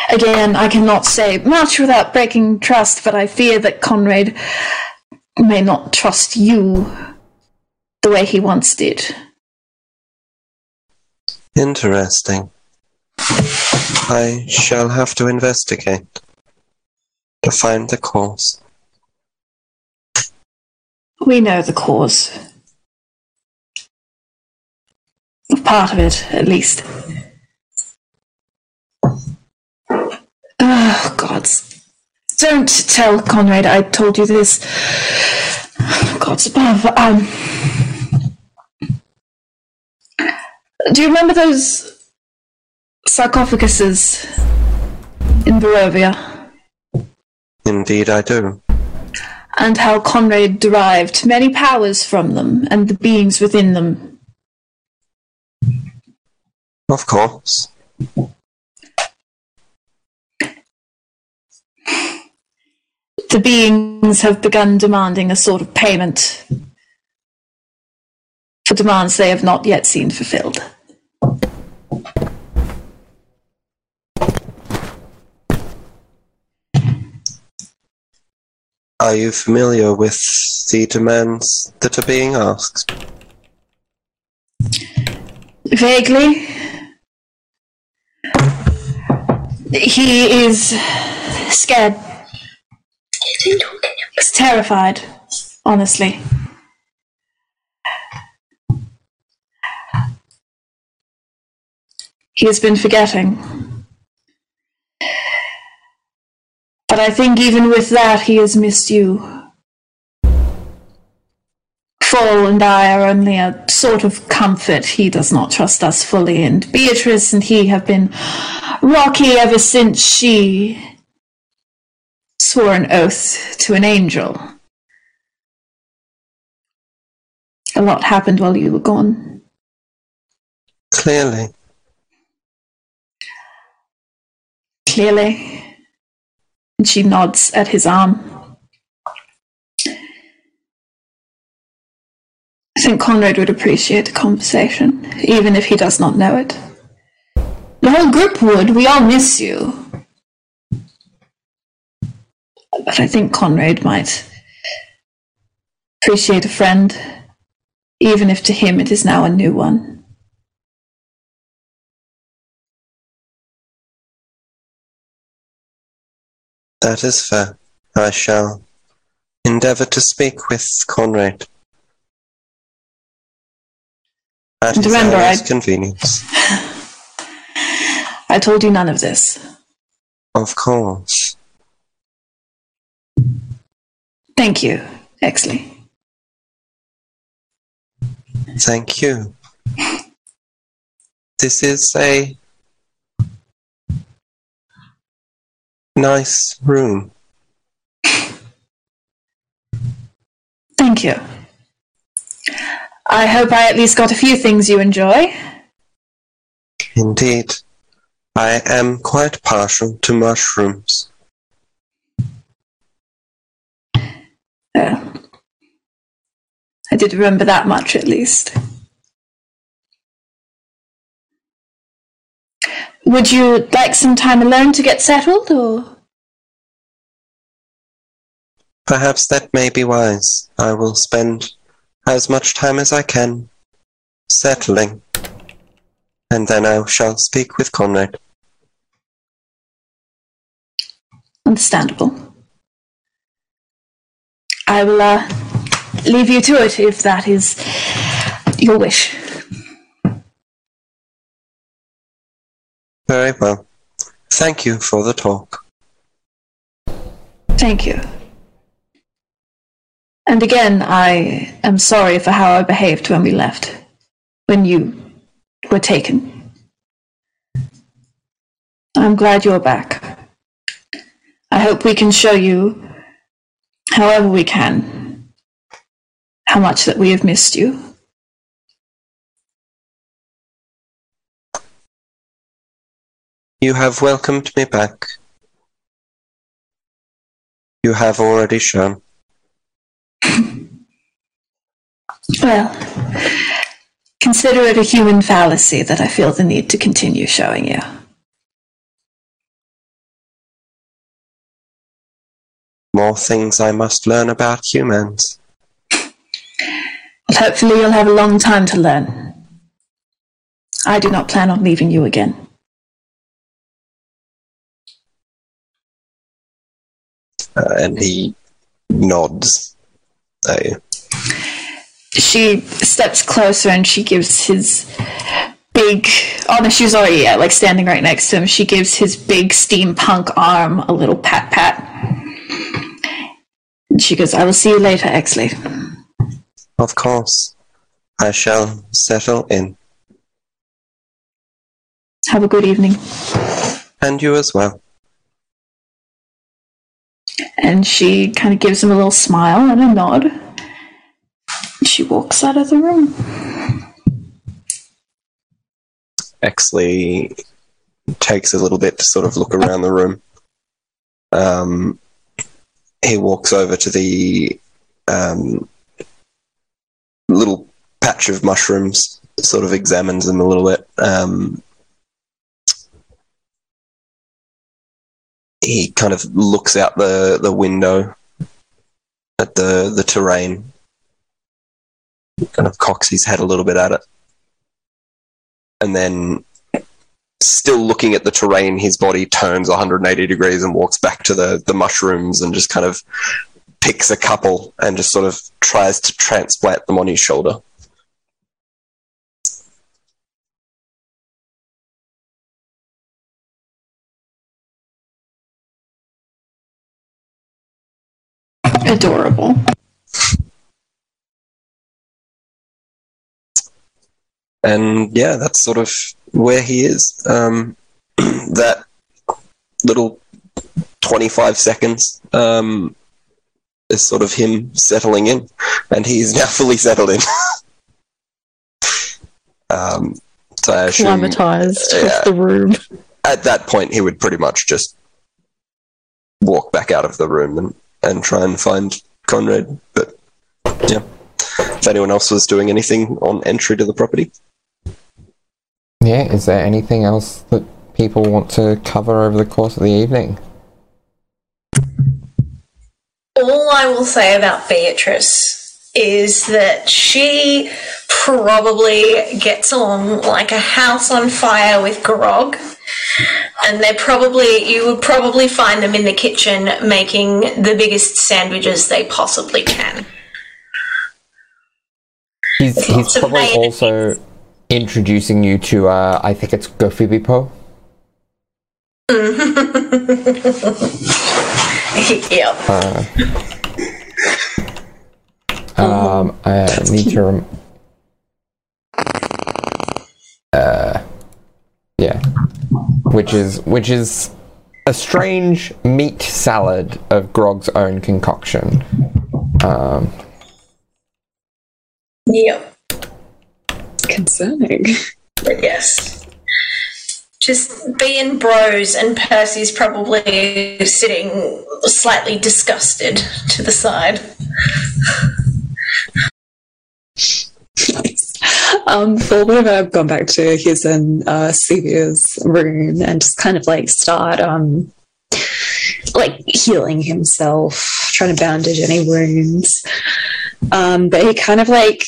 Again, I cannot say much without breaking trust, but I fear that Conrad may not trust you the way he once did. interesting. I shall have to investigate to find the cause. We know the cause. Part of it, at least. Oh, gods. Don't tell Conrad I told you this. Gods above. Um. Do you remember those sarcophaguses in Barovia. Indeed, I do. And how Conrad derived many powers from them and the beings within them. Of course. The beings have begun demanding a sort of payment for demands they have not yet seen fulfilled. Are you familiar with the demands that are being asked? Vaguely. He is scared. He's terrified, honestly. He has been forgetting. But I think even with that, he has missed you. Fall and I are only a sort of comfort. He does not trust us fully, and Beatrice and he have been rocky ever since she swore an oath to an angel. A lot happened while you were gone. Clearly. Clearly. And she nods at his arm. I think Conrad would appreciate the conversation, even if he does not know it. The whole group would. We all miss you. But I think Conrad might appreciate a friend, even if to him it is now a new one. That is fair. I shall endeavour to speak with Conrad. At remember, I- convenience. I told you none of this. Of course. Thank you, Exley. Thank you. This is a nice room. Thank you. I hope I at least got a few things you enjoy. Indeed. I am quite partial to mushrooms. Uh, I did remember that much at least. Would you like some time alone to get settled, or Perhaps that may be wise. I will spend as much time as I can settling, and then I shall speak with Conrad. understandable? I will uh, leave you to it if that is your wish. Very well. Thank you for the talk. Thank you. And again, I am sorry for how I behaved when we left, when you were taken. I'm glad you're back. I hope we can show you, however we can, how much that we have missed you. You have welcomed me back. You have already shown. Well, consider it a human fallacy that I feel the need to continue showing you. More things I must learn about humans. But hopefully you'll have a long time to learn. I do not plan on leaving you again. Uh, and he nods. She steps closer and she gives his big oh no, she was already yeah, like standing right next to him. She gives his big steampunk arm a little pat pat. And she goes, I will see you later, Exley. of course, I shall settle in. Have a good evening. And you as well. And she kind of gives him a little smile and a nod. She walks out of the room. Exley takes a little bit to sort of look around the room. Um, he walks over to the um, little patch of mushrooms, sort of examines them a little bit. Um, he kind of looks out the, the window at the, the terrain, kind of cocks his head a little bit at it. And then, still looking at the terrain, his body turns 180 degrees and walks back to the, the mushrooms and just kind of picks a couple and just sort of tries to transplant them on his shoulder. Adorable. and yeah, that's sort of where he is. Um, that little 25 seconds um, is sort of him settling in, and he's now fully settled in. um, so I assume Climatized yeah. the room. at that point he would pretty much just walk back out of the room and, and try and find Conrad. But yeah, if anyone else was doing anything on entry to the property. Yeah, is there anything else that people want to cover over the course of the evening? All I will say about Beatrice is that she probably gets along like a house on fire with Grog. And they're probably, you would probably find them in the kitchen making the biggest sandwiches they possibly can. He's, he's probably also introducing you to, uh, I think it's Gofibipo. yep. Uh, um, I need to. Rem- uh, yeah, which is which is a strange meat salad of Grog's own concoction. Um, Yep. Concerning. But yes. Just being bros, and Percy's probably sitting slightly disgusted to the side. Um, Thor would have gone back to his and uh, Sevia's room and just kind of like start um, like healing himself, trying to bandage any wounds. Um, but he kind of like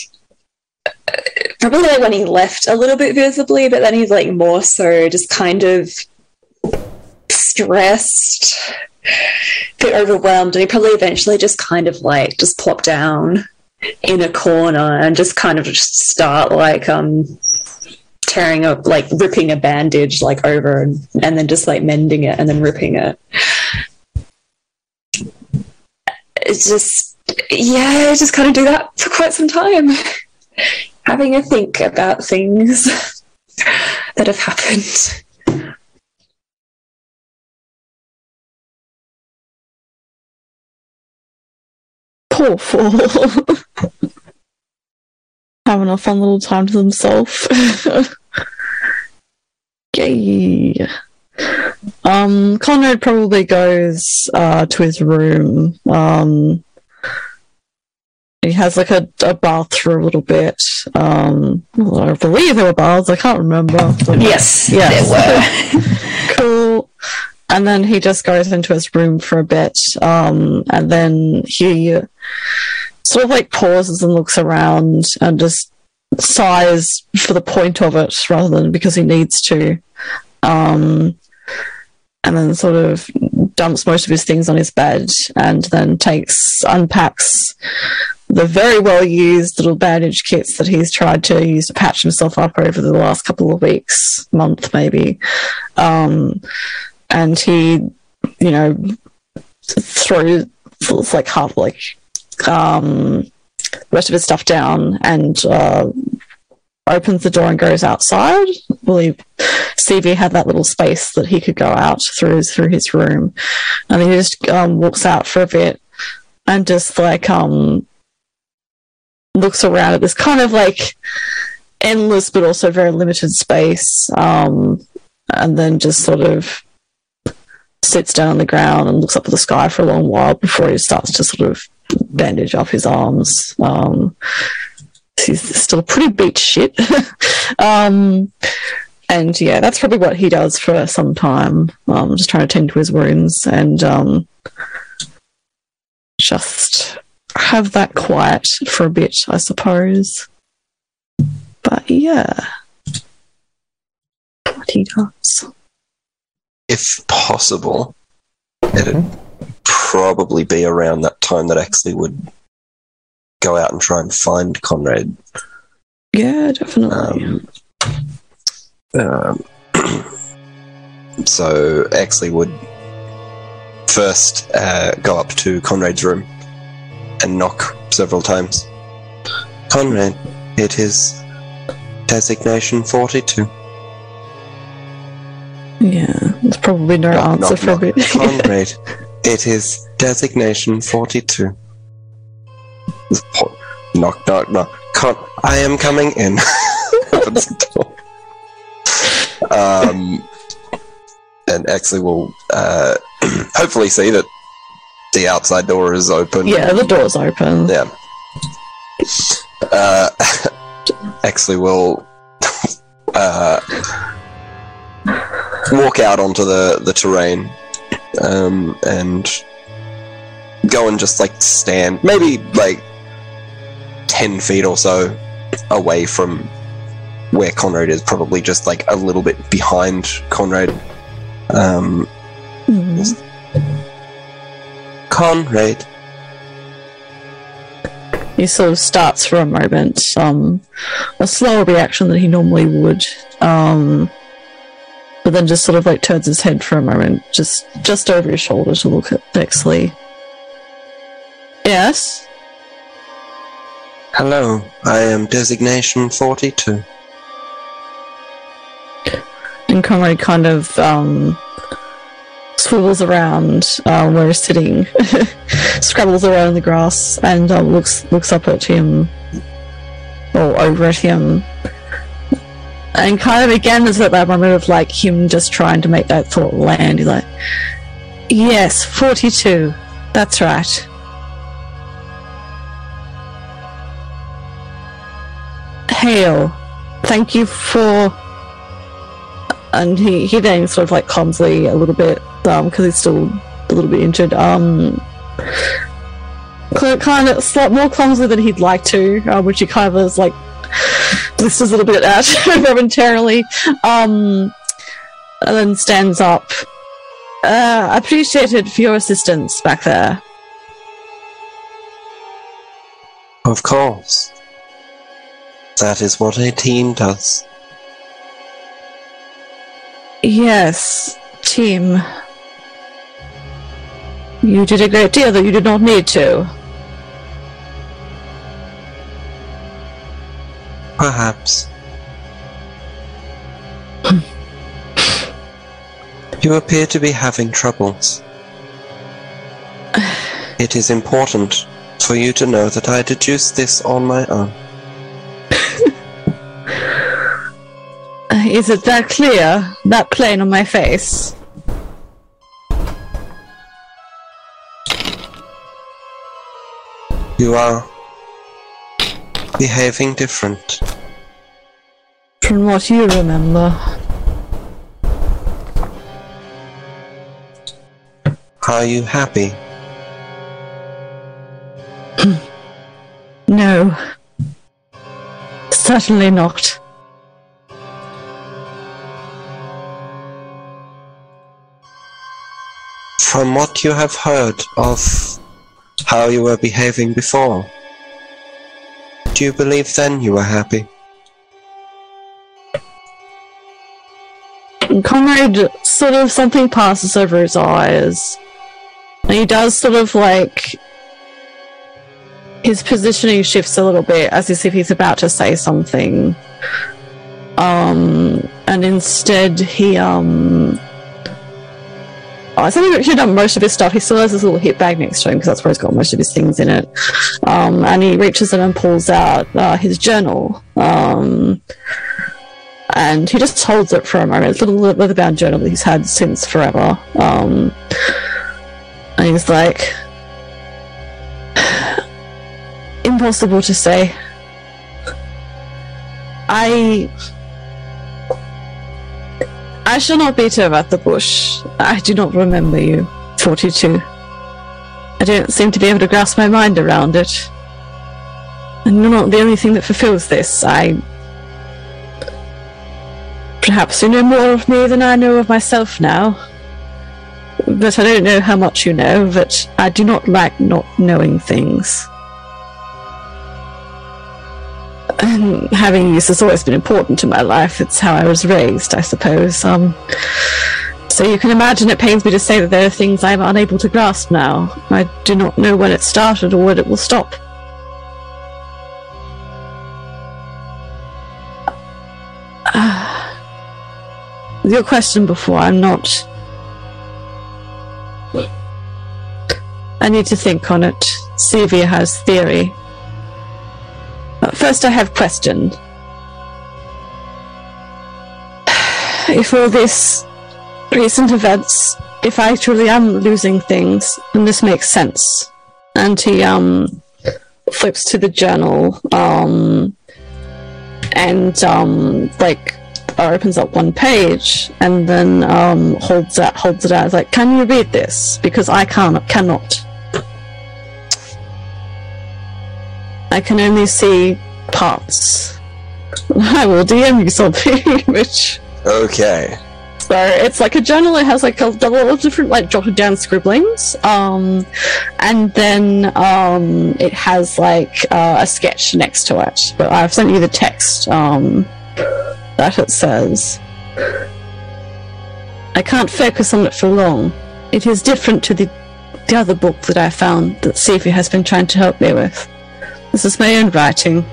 probably like when he left a little bit visibly, but then he's like more so just kind of stressed, a bit overwhelmed, and he probably eventually just kind of like just plopped down in a corner and just kind of just start like um tearing up like ripping a bandage like over and, and then just like mending it and then ripping it. It's just yeah just kind of do that for quite some time. Having a think about things that have happened Fool. Having a fun little time to themselves. Yay. Um, Conrad probably goes uh, to his room. Um, he has like a, a bath for a little bit. Um, I believe there were baths. I can't remember. Yes, Yes. there were. And then he just goes into his room for a bit. Um, and then he sort of like pauses and looks around and just sighs for the point of it rather than because he needs to. Um, and then sort of dumps most of his things on his bed and then takes, unpacks the very well used little bandage kits that he's tried to use to patch himself up over the last couple of weeks, month maybe. Um, and he, you know, throws like half like um, the rest of his stuff down and uh, opens the door and goes outside. Well, he, CV had that little space that he could go out through through his room, and he just um, walks out for a bit and just like um looks around at this kind of like endless but also very limited space, um, and then just sort of sits down on the ground and looks up at the sky for a long while before he starts to sort of bandage up his arms. Um, he's still pretty beat shit. um, and yeah, that's probably what he does for some time. Um, just trying to tend to his wounds and um, just have that quiet for a bit, I suppose. But yeah, what he does. If possible, it'd probably be around that time that Exley would go out and try and find Conrad. Yeah, definitely. Um, um, so Exley would first uh, go up to Conrad's room and knock several times. Conrad, it is designation 42. Yeah, there's probably no answer knock, for knock. bit. Conrad, it is designation 42. Knock, knock, knock. Con- I am coming in. Opens the door. Um, and Exley will uh, hopefully see that the outside door is open. yeah, the door's open. Yeah. Uh, Exley will uh, walk out onto the, the terrain um, and go and just like stand, maybe like 10 feet or so away from where Conrad is, probably just like a little bit behind Conrad. Um, Mhm. Conrad, He sort of starts for a moment, um, a slower reaction than he normally would, um, but then just sort of like turns his head for a moment, just just over his shoulder to look at Exley. Yes, hello, I am designation 42. and Conrad kind of um, swivels around uh, where he's sitting, scrabbles around in the grass, and um, looks looks up at him or over at him. And kind of again, there's that moment of like him just trying to make that thought land. He's like, "Yes, forty-two. That's right." Hail! Thank you for and he, he then sort of like clumsily a little bit um, because he's still a little bit injured um kind of more clumsily than he'd like to uh, which he kind of is like blisters a little bit at momentarily. Um and then stands up. Uh appreciated for your assistance back there. Of course. That is what a team does. yes team. You did a great deal that you did not need to Perhaps. you appear to be having troubles. It is important for you to know that I deduced this on my own. Is it that clear? That plain on my face? You are behaving different. From what you remember. Are you happy? No. Certainly not. From what you have heard of how you were behaving before, do you believe then you were happy? Conrad, sort of something passes over his eyes. And he does sort of like his positioning shifts a little bit as if he's about to say something. Um and instead he um I think he's actually done most of his stuff. He still has his little hip bag next to him because that's where he's got most of his things in it. Um, and he reaches in and pulls out uh, his journal. Um, and he just holds it for a moment. It's a little leather bound journal that he's had since forever. Um, and he's like, impossible to say. I. I shall not beat her at the bush. I do not remember you, 42. I don't seem to be able to grasp my mind around it. And you're not the only thing that fulfills this. I. Perhaps you know more of me than I know of myself now. But I don't know how much you know, but I do not like not knowing things. Having use has always been important to my life. It's how I was raised, I suppose. Um, so you can imagine it pains me to say that there are things I am unable to grasp now. I do not know when it started or when it will stop. Your question before, I'm not. I need to think on it. Sevia has theory. First, I have question. If all this recent events, if I truly am losing things, and this makes sense. And he um flips to the journal, um, and um like opens up one page and then um holds it holds it out. It's like, can you read this? Because I can't cannot. I can only see parts. I will DM you something, which Okay. so it's like a journal. It has like a, lot of different like jotted down scribblings, um, and then um, it has like uh, a sketch next to it. But I've sent you the text um, that it says. I can't focus on it for long. It is different to the the other book that I found that Sevia has been trying to help me with. This is my own writing.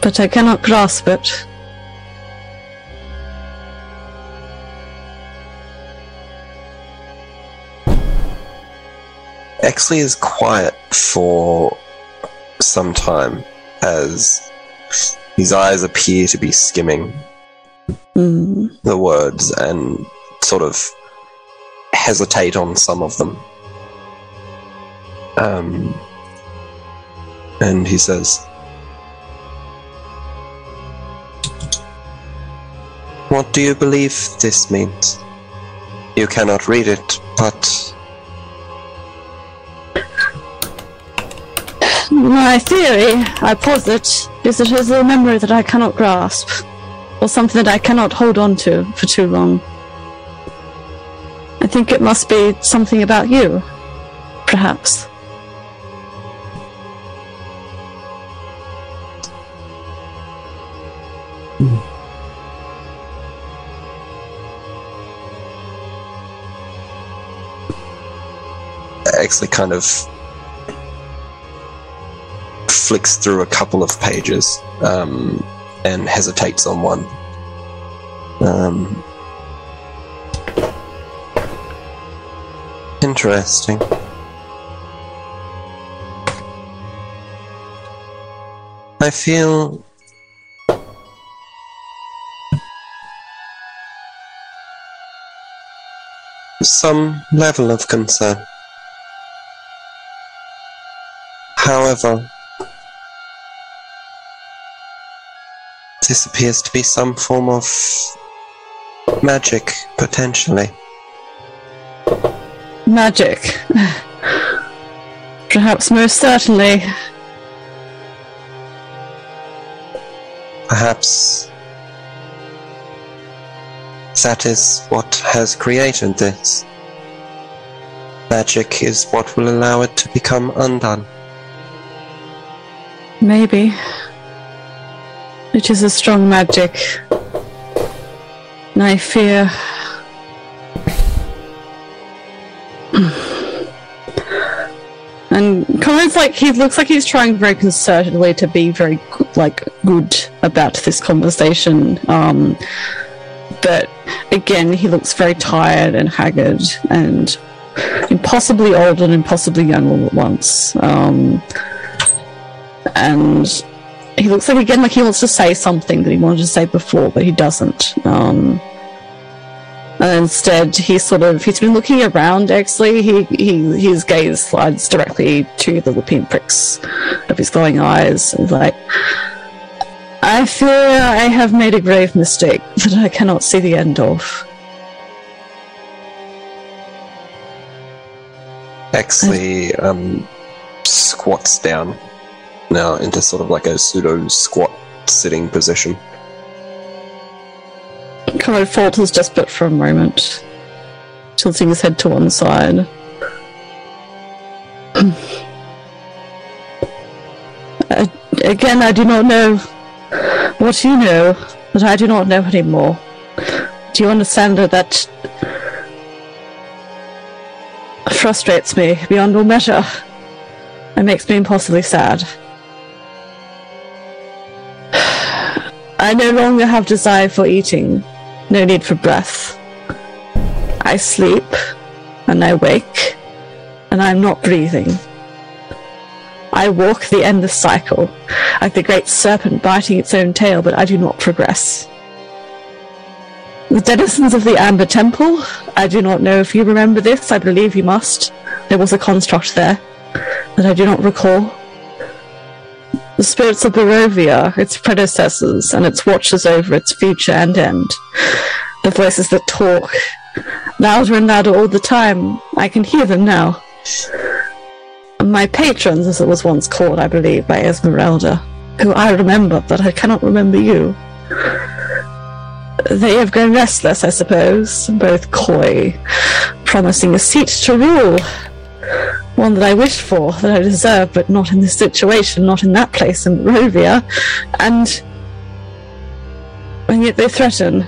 But I cannot grasp it. Exley is quiet for some time as his eyes appear to be skimming Hmm. the words and sort of hesitate on some of them. Um, and he says, What do you believe this means? You cannot read it, but My theory, I posit, is that it is a memory that I cannot grasp, or something that I cannot hold on to for too long. I think it must be something about you, perhaps. Actually kind of flicks through a couple of pages um, and hesitates on one. Um, interesting. I feel some level of concern. However, this appears to be some form of magic, potentially. Magic. Perhaps most certainly. Perhaps that is what has created this. Magic is what will allow it to become undone. Maybe. It is a strong magic. And I fear. And Colin's like he looks like he's trying very concertedly to be very like good about this conversation. Um, but again, he looks very tired and haggard and impossibly old and impossibly young all at once. Um, and he looks like again like he wants to say something that he wanted to say before, but he doesn't. Um, and instead, he sort of he's been looking around. Actually, he, he his gaze slides directly to the pinpricks of his glowing eyes, and like, I fear I have made a grave mistake that I cannot see the end of. Exley um, squats down now into sort of like a pseudo squat sitting position. Of falters just but for a moment, tilting his head to one side. Uh, again, I do not know what you know, but I do not know anymore. Do you understand that that frustrates me beyond all measure? It makes me impossibly sad. I no longer have desire for eating, no need for breath. I sleep, and I wake, and I am not breathing. I walk the endless cycle, like the great serpent biting its own tail, but I do not progress. The denizens of the Amber Temple, I do not know if you remember this, I believe you must. There was a construct there that I do not recall. The spirits of Barovia, its predecessors, and its watchers over its future and end. The voices that talk, louder and louder all the time. I can hear them now. My patrons, as it was once called, I believe, by Esmeralda, who I remember, but I cannot remember you. They have grown restless, I suppose, both coy, promising a seat to rule. One that I wished for, that I deserve, but not in this situation, not in that place in Barovia. And. And yet they threaten.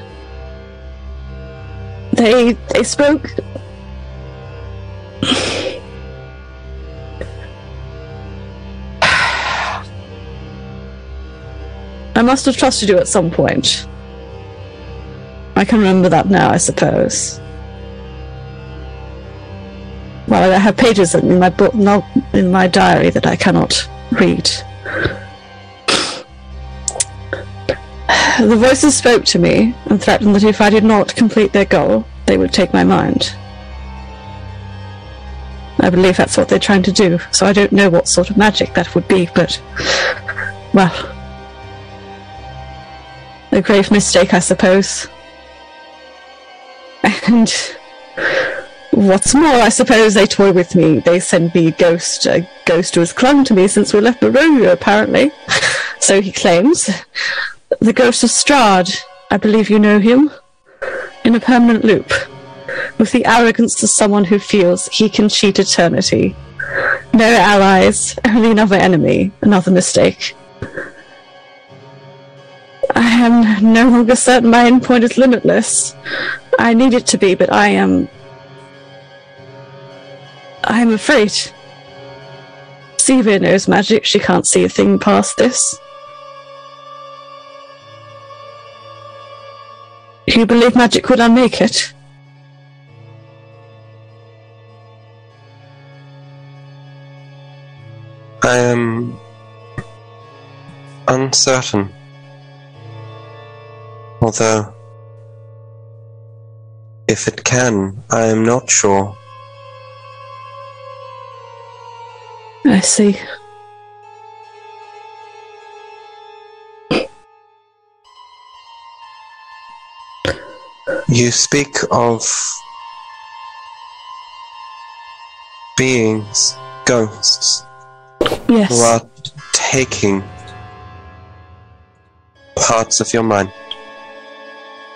They. they spoke. Must have trusted you at some point. I can remember that now, I suppose. Well, I have pages in my book, not in my diary, that I cannot read. The voices spoke to me and threatened that if I did not complete their goal, they would take my mind. I believe that's what they're trying to do, so I don't know what sort of magic that would be, but. Well. A grave mistake, I suppose. And what's more, I suppose they toy with me. They send me ghost, a ghost who has clung to me since we left Barovia, apparently. so he claims. The ghost of Strahd. I believe you know him. In a permanent loop. With the arrogance of someone who feels he can cheat eternity. No allies, only another enemy, another mistake. I am no longer certain my endpoint is limitless. I need it to be, but I am. I am afraid. Sevia knows magic. She can't see a thing past this. You believe magic would unmake it? I am uncertain. Although, if it can, I am not sure. I see. You speak of beings, ghosts, Yes. who are taking parts of your mind.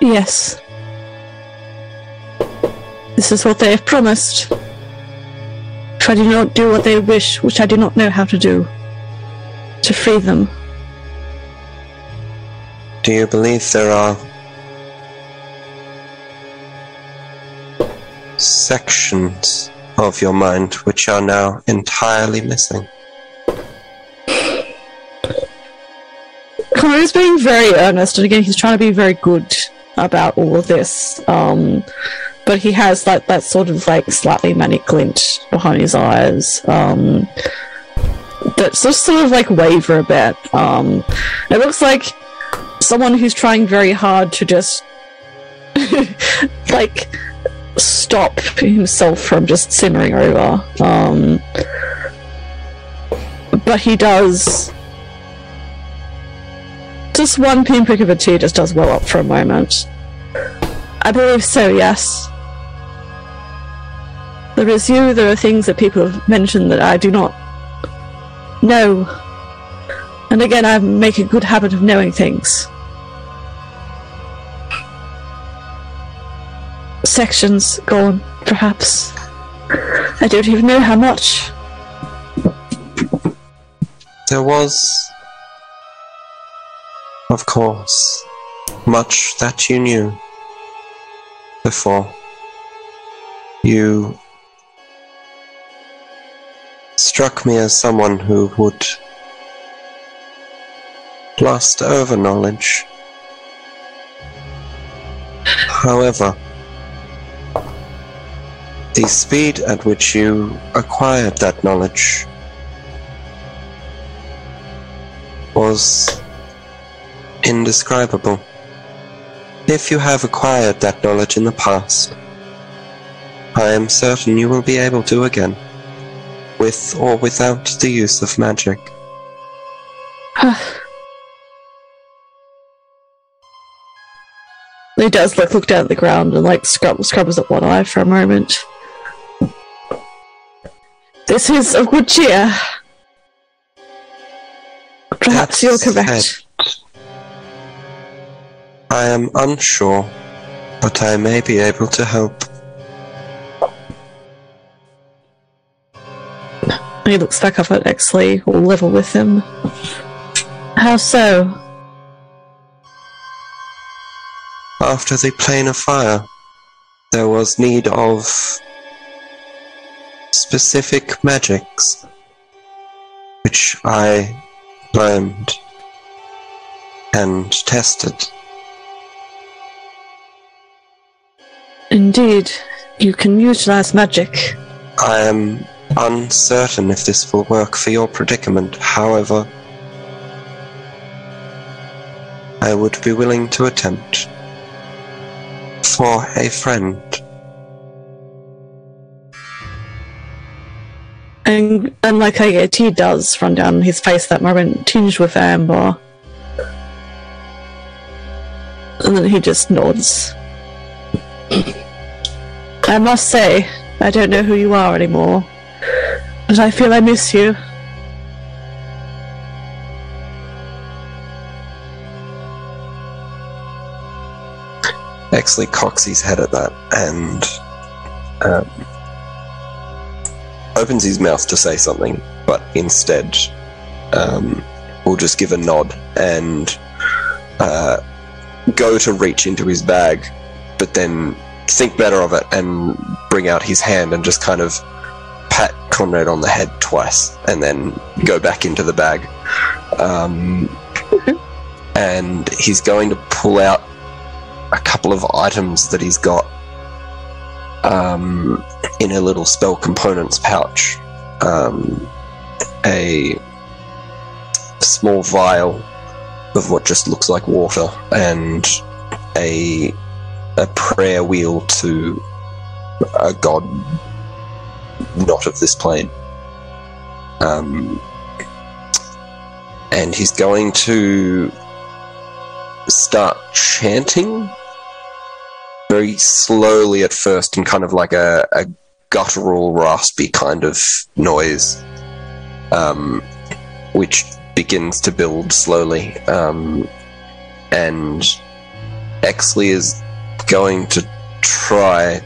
Yes. This is what they have promised. If I do not do what they wish, which I do not know how to do, to free them, Do you believe there are sections of your mind which are now entirely missing? Conrad's being very earnest, and again, he's trying to be very good about all of this. Um, but he has like that sort of like slightly manic glint behind his eyes. Um, that just sort of like waver a bit. Um, it looks like someone who's trying very hard to just like stop himself from just simmering over. Um, but he does. Just one pinprick of a tear just does well up for a moment. I believe so, yes. There is you, there are things that people have mentioned that I do not know. And again, I make a good habit of knowing things. Sections gone, perhaps. I don't even know how much. There was, of course, much that you knew before. You struck me as someone who would lust over knowledge. However, the speed at which you acquired that knowledge was indescribable. If you have acquired that knowledge in the past, I am certain you will be able to again, with or without the use of magic. He does like look down at the ground and like scrub scrubs at one eye for a moment. This is of good cheer. Perhaps That you're correct. said, I am unsure, but I may be able to help. He looks back up at Exley, all level with him. How so? After the plane of fire, there was need of specific magics, which I learned and tested. Indeed, you can utilize magic. I am uncertain if this will work for your predicament, however, I would be willing to attempt. For a friend. And, and like a tear does run down his face that moment, tinged with amber. And then he just nods. I must say, I don't know who you are anymore, but I feel I miss you. Exley cocks his head at that and um, opens his mouth to say something, but instead um, will just give a nod and uh, go to reach into his bag, but then think better of it and bring out his hand and just kind of pat Conrad on the head twice and then go back into the bag. Um, and he's going to pull out a couple of items that he's got um, in a little spell components pouch. Um, a small vial of what just looks like water and a a prayer wheel to a god not of this plane. Um, and he's going to start chanting very slowly at first and kind of like a, a guttural, raspy kind of noise, um, which begins to build slowly. Um, and Exley is going to try.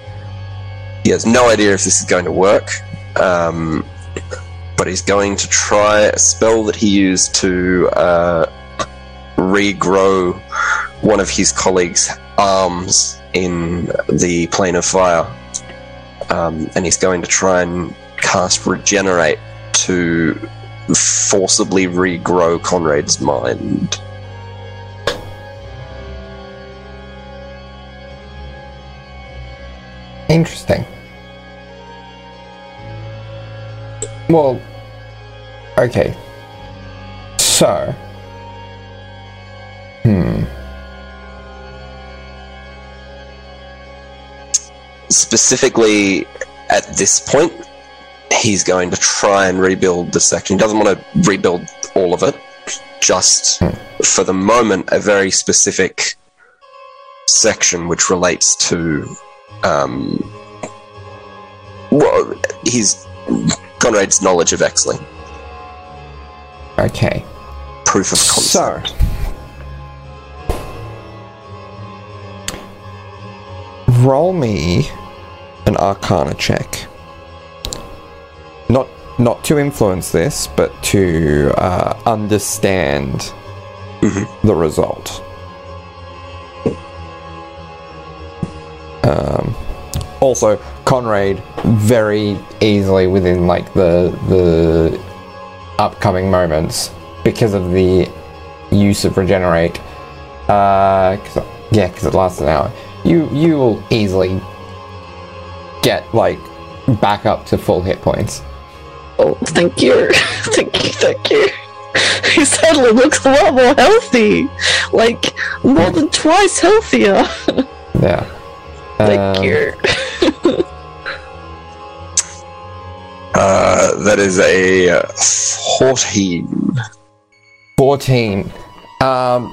He has no idea if this is going to work, um, but he's going to try a spell that he used to uh, regrow one of his colleagues' arms in the plane of fire. Um, and he's going to try and cast Regenerate to forcibly regrow Conrad's mind. Interesting. Well, Okay. So. Hmm. Specifically, at this point, he's going to try and rebuild the section. He doesn't want to rebuild all of it, just for the moment, a very specific section which relates to um, well, his Conrad's knowledge of Exley, Okay. proof of concept. So. Roll me an Arcana check. Not not to influence this, but to uh, understand Mhm. the result. Um, also, Conrad very easily within like the the upcoming moments because of the use of regenerate. Uh, cause, yeah, because it lasts an hour. You you will easily get like back up to full hit points. Oh, thank you. thank you, thank you. He suddenly looks a lot more healthy. Like, more than twice healthier. Yeah. Thank Um, you. Uh, that is a uh, 14. 14. Um,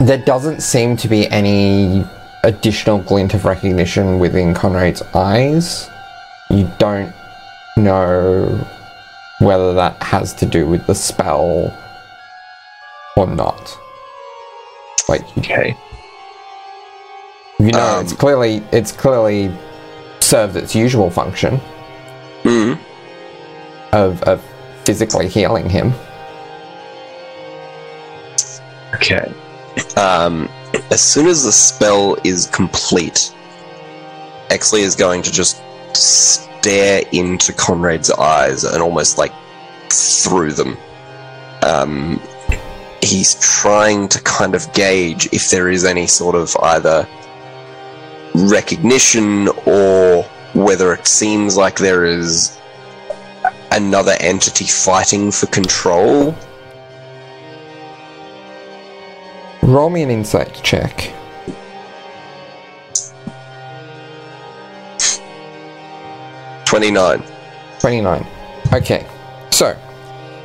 there doesn't seem to be any additional glint of recognition within Conrad's eyes. You don't know whether that has to do with the spell or not. Like Okay. you know, Um, it's clearly it's clearly served its usual function Mm. of, of physically healing him. Okay. Um, as soon as the spell is complete, Exley is going to just stare into Conrad's eyes and almost like through them. Um, he's trying to kind of gauge if there is any sort of either recognition or whether it seems like there is another entity fighting for control. Roll me an insight check. Twenty-nine. 29. Okay. So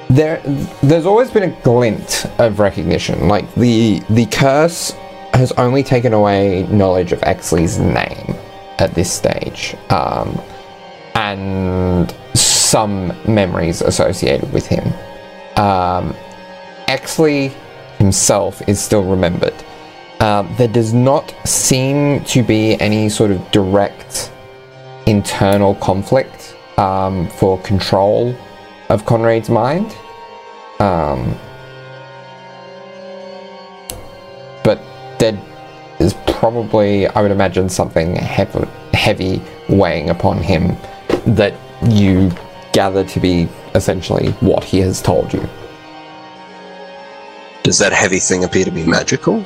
there there's always been a glint of recognition. Like the the curse has only taken away knowledge of Exley's name at this stage. Um, and some memories associated with him. Um, Exley himself is still remembered. Um, there does not seem to be any sort of direct internal conflict um, for control of Conrad's mind. Um, but there probably, I would imagine, something heavy, heavy weighing upon him that you gather to be essentially what he has told you. Does that heavy thing appear to be magical?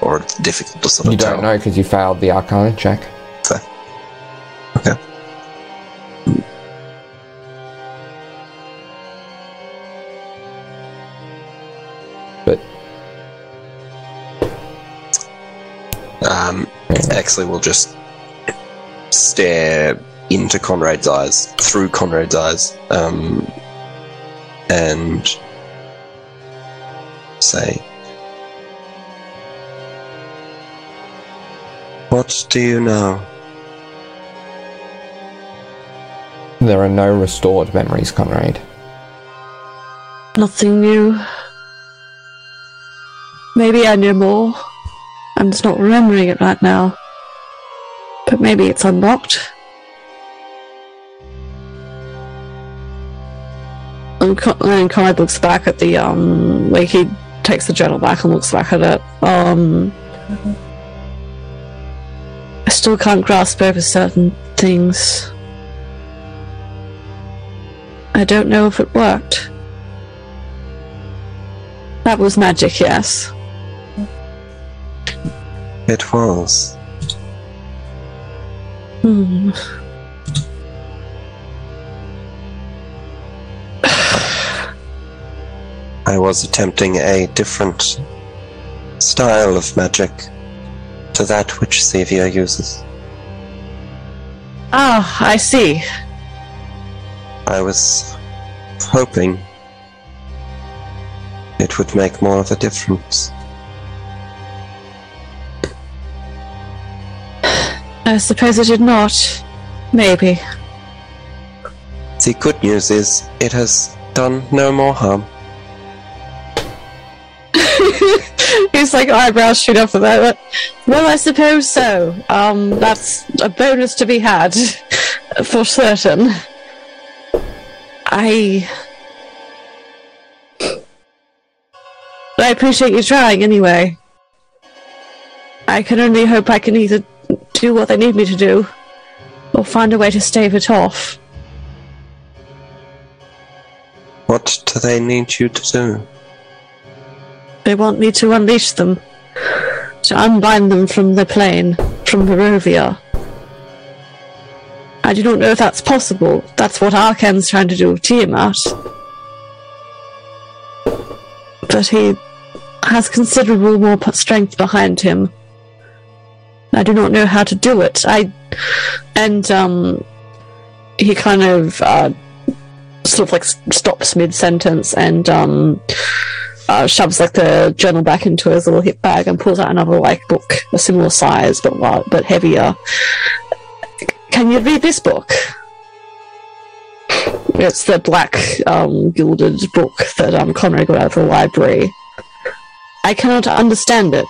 Or it's difficult to sort of You don't know because you failed the Arcana check. Um, Exley will just stare into Conrad's eyes, through Conrad's eyes, um, and say, What do you know? there are no restored memories, Conrad. Nothing new. Maybe I knew more. I'm just not remembering it right now. But maybe it's unlocked. And, Con- and Conrad looks back at the um, like he takes the journal back and looks back at it. Um, I still can't grasp over certain things. I don't know if it worked. That was magic, yes. It was. Hmm. I was attempting a different style of magic to that which Sevia uses. Ah, I see. I was hoping it would make more of a difference. I suppose it did not. Maybe. The good news is it has done no more harm. He's like eyebrows shoot up for that. Well, I suppose so. Um, that's a bonus to be had, for certain. I. I appreciate you trying anyway. I can only hope I can either do what they need me to do, or find a way to stave it off. What do they need you to do? They want me to unleash them, to unbind them from the plane, from Barovia. I do not know if that's possible. That's what Arkan's trying to do with Tiamat. But he has considerable more strength behind him. I do not know how to do it. I and um, he kind of uh, sort of like stops mid sentence and um, uh, shoves like the journal back into his little hip bag and pulls out another like book, a similar size but lar- but heavier. Can you read this book? It's the black um, gilded book that um, Conrad got out of the library. I cannot understand it.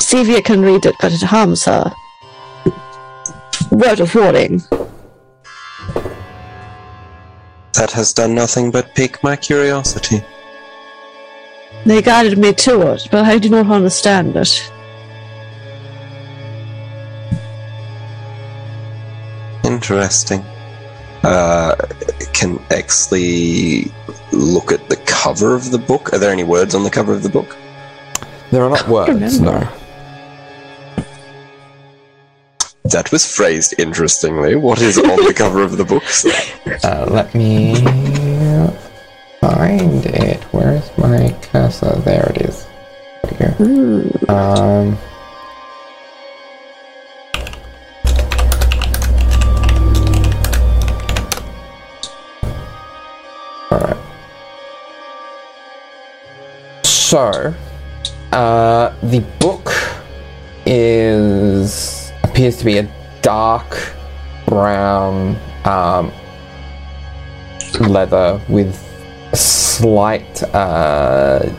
Sevia can read it, but it harms her. Word of warning. That has done nothing but pique my curiosity. They guided me to it, but I do not understand it. Interesting. Uh, can Exley look at the cover of the book? Are there any words on the cover of the book? There are not words, no. That was phrased interestingly. What is on the cover of the book? Uh, let me find it. Where is my cursor? There it is. There we. Um, Alright. So, uh, the book is appears to be a dark brown um, leather with slight uh,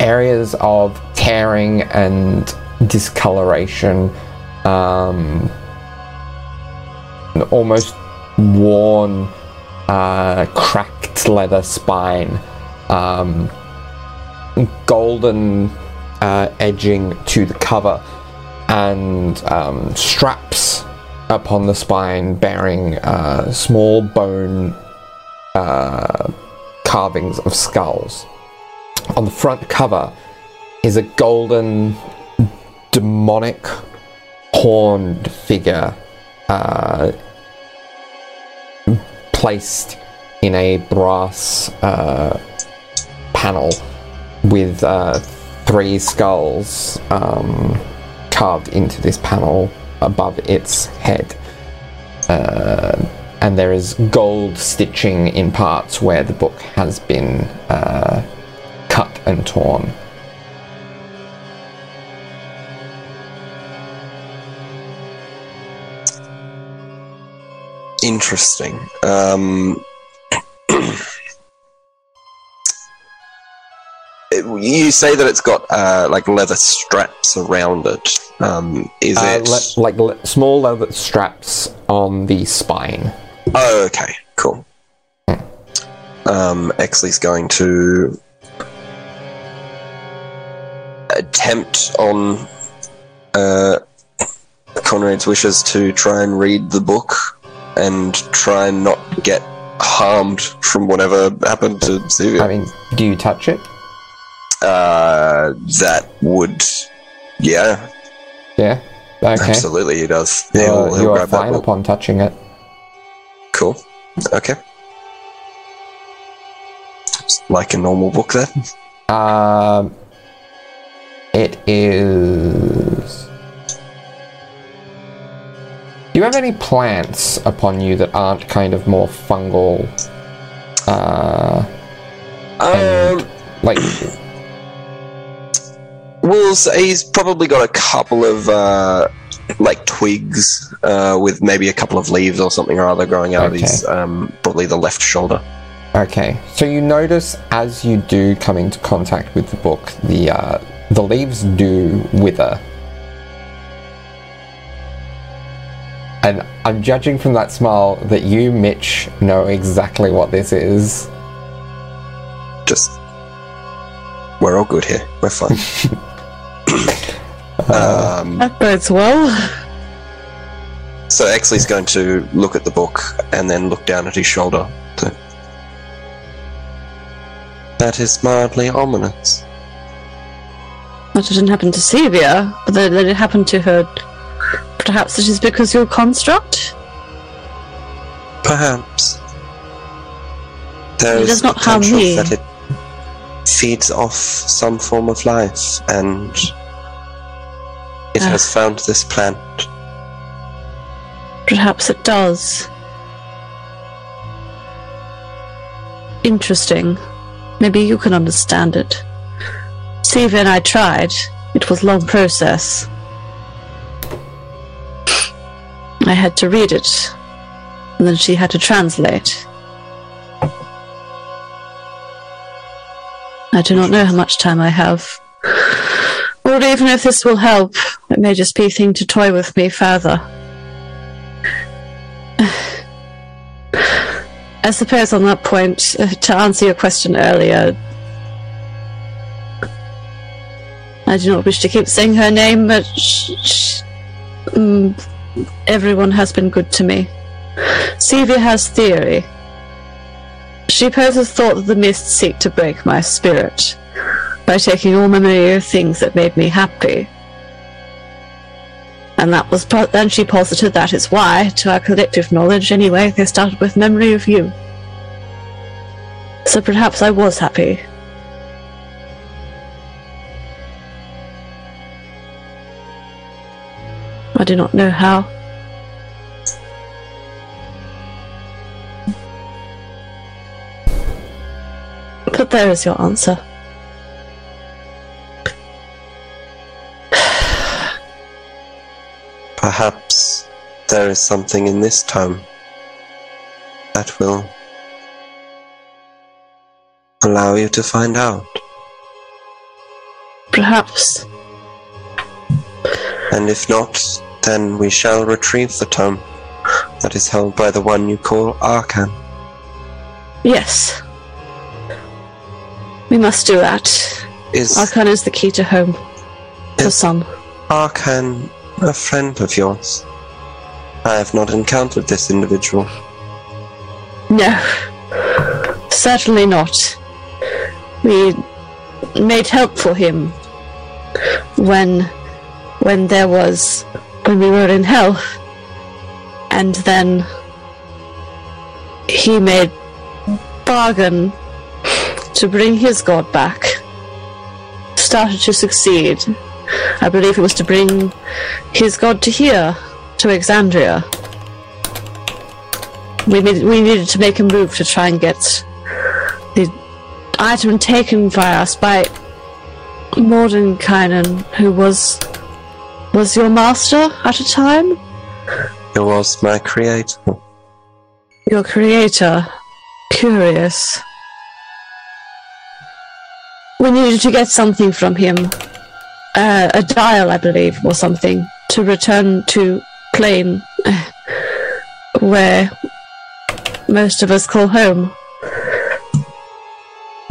areas of tearing and discoloration, um, an almost worn, uh, cracked leather spine, um, golden uh, edging to the cover, and um, straps upon the spine bearing uh, small bone uh, carvings of skulls. On the front cover is a golden demonic horned figure uh, placed in a brass uh, panel with uh, three skulls um, carved into this panel above its head. Uh, and there is gold stitching in parts where the book has been uh, cut and torn. Interesting. Um, it- you say that it's got uh, like leather straps around it. Um, is Uh, it? le- like le- small leather straps on the spine. Oh, okay, cool. Um, Exley's going to attempt on uh, Conrad's wishes to try and read the book and try and not get harmed from whatever happened to Sevia. I mean, do you touch it? Uh, that would, yeah, Yeah. Okay. absolutely, he does. You He'll, he'll you are grab that fine upon touching it. Cool. Okay. Like a normal book, then? Um, it is. Do you have any plants upon you that aren't kind of more fungal? Uh, Um, like Wolves, he's probably got a couple of uh, like twigs uh, with maybe a couple of leaves or something or other growing out of his um, probably the left shoulder. Okay, so you notice as you do come into contact with the book, the uh, the leaves do wither, and I'm judging from that smile that you, Mitch, know exactly what this is. Just we're all good here. We're fine. um, That bodes well. so Exley's going to look at the book and then look down at his shoulder. To... That is mildly ominous. That didn't happen to Sevia, but that, it happened to her. Perhaps it is because you're construct? Perhaps. There It is does not harm me. that it feeds off some form of life, and it Ah. has found this plant. Perhaps it does. Interesting. Maybe you can understand it. And I tried. It was long process. I had to read it, and then she had to translate. I do not know how much time I have. Or even if this will help, it may just be a thing to toy with me further. I suppose on that point, uh, to answer your question earlier, I do not wish to keep saying her name, but sh- sh- mm, everyone has been good to me. Sevia has theory. She poses thought that the mists seek to break my spirit by taking all memory of things that made me happy. And that was, po- then she posited that is why, to our collective knowledge anyway, they started with memory of you. So perhaps I was happy. I do not know how. But there is your answer. Perhaps there is something in this tome that will allow you to find out. Perhaps. And if not, then we shall retrieve the tome that is held by the one you call Arcan. Yes. We must do that. Is Arcan is the key to home. For some. Arcan a friend of yours? I have not encountered this individual. No. Certainly not. We made help for him when when there was when we were in hell. And then he made bargain to bring his god back. Started to succeed. I believe it was to bring his god to here, to Exandria. We, need, we needed to make a move to try and get the item taken by us by Mordenkainen, who was was your master at a time, He was my creator. your creator. Curious. We needed to get something from him, uh, a dial, I believe, or something, to return to plane, where most of us call home.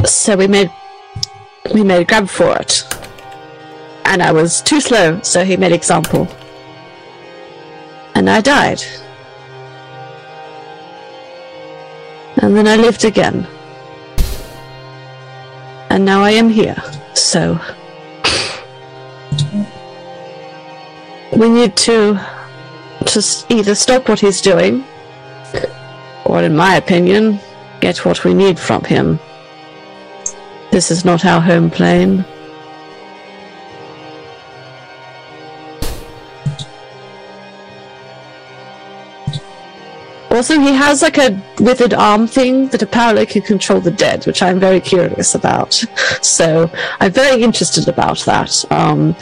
So we made we made a grab for it, and I was too slow, so he made example, and I died. And then I lived again. And now I am here, so. We need to just either stop what he's doing, or, in my opinion, get what we need from him. This is not our home plane. Also, he has like a withered arm thing that apparently can control the dead, which I'm very curious about. So I'm very interested about that. Um,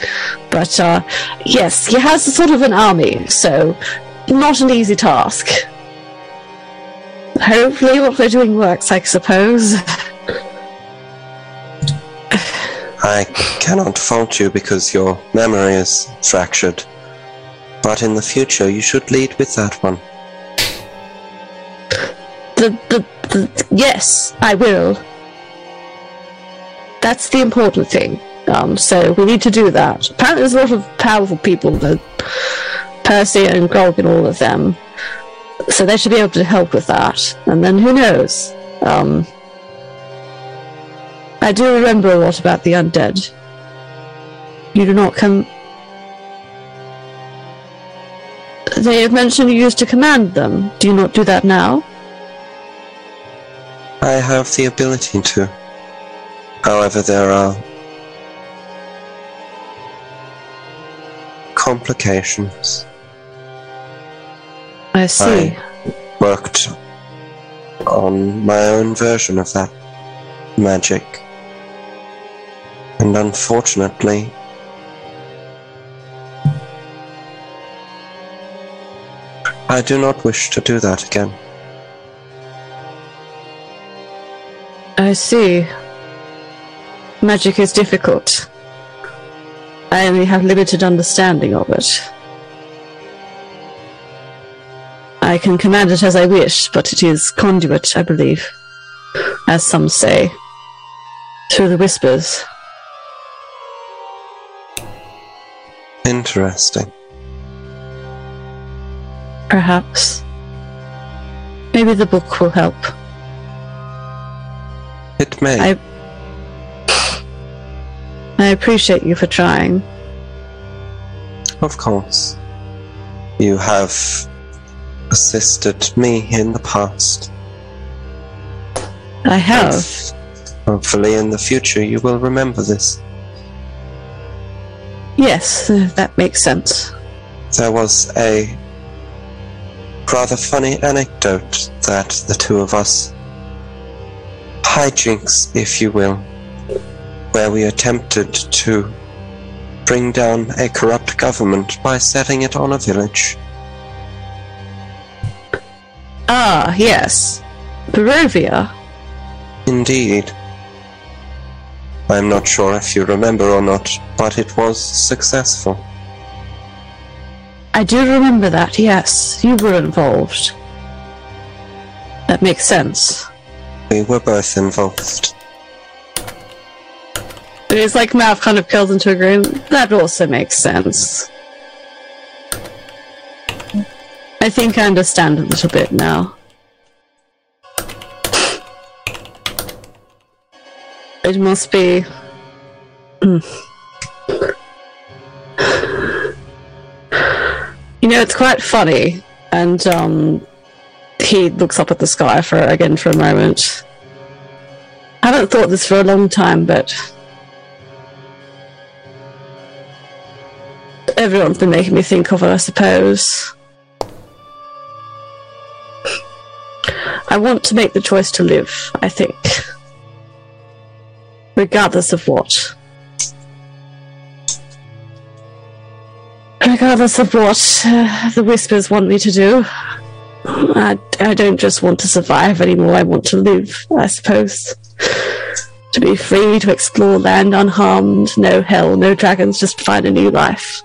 but uh, yes, he has sort of an army, so not an easy task. Hopefully, what we're doing works, I suppose. I cannot fault you because your memory is fractured. But in the future, you should lead with that one. Yes, I will. That's the important thing. Um, so we need to do that. Apparently, there's a lot of powerful people, the Percy and Grog and all of them. So they should be able to help with that. And then who knows? Um, I do remember a lot about the undead. You do not come. They have mentioned you used to command them. Do you not do that now? I have the ability to. However, there are complications. I see. I Worked on my own version of that magic. And unfortunately, I do not wish to do that again. I see. Magic is difficult. I only have limited understanding of it. I can command it as I wish, but it is conduit, I believe, as some say, through the whispers. Interesting. Perhaps. Maybe the book will help. It may. I I appreciate you for trying. Of course. You have assisted me in the past. I have. Hopefully, in the future, you will remember this. Yes, that makes sense. There was a rather funny anecdote that the two of us, hijinks, if you will, where we attempted to bring down a corrupt government by setting it on a village. Ah, yes. Barovia. Indeed. I'm not sure if you remember or not, but it was successful. I do remember that, yes. You were involved. That makes sense. We were both involved. It's like Mav kind of curls into a grin. That also makes sense. I think I understand a little bit now. It must be. Hmm. You know, it's quite funny, and um, he looks up at the sky for again for a moment. I haven't thought this for a long time, but everyone's been making me think of it, I suppose. I want to make the choice to live, I think. Regardless of what. Regardless of what uh, the Whispers want me to do. I, I don't just want to survive anymore, I want to live, I suppose. To be free to explore land unharmed, no hell, no dragons, just find a new life.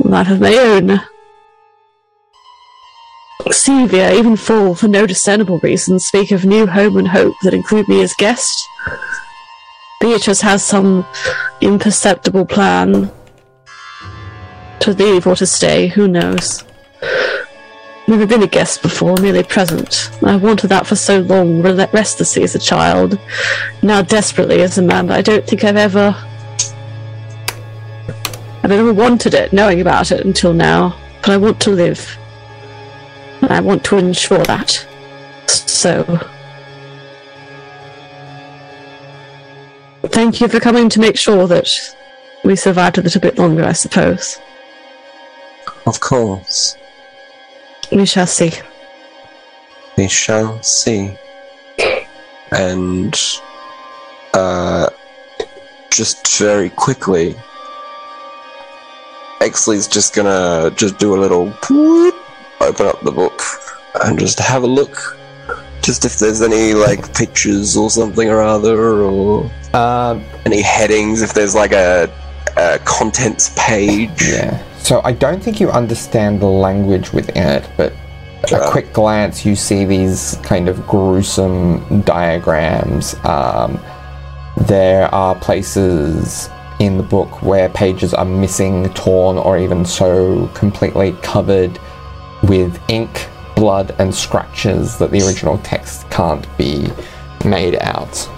Life of my own. Sevia, even Fall, for no discernible reason, speak of new home and hope that include me as guest. Beatrice has some imperceptible plan to leave or to stay, who knows. Never been a guest before, merely present. I wanted that for so long, re- restlessly as a child, now desperately as a man, but I don't think I've ever. I've never wanted it, knowing about it until now, but I want to live. And I want to ensure that. So. Thank you for coming to make sure that we survived a little bit longer, I suppose. Of course, We shall see. we shall see. And uh, just very quickly, Exley's just gonna just do a little whoop, open up the book and just have a look. Just if there's any like pictures or something or other, or Um, any headings, if there's like a, a contents page. yeah. So I don't think you understand the language within it, but a quick glance, you see these kind of gruesome diagrams. Um, there are places in the book where pages are missing, torn, or even so completely covered with ink, blood, and scratches that the original text can't be made out.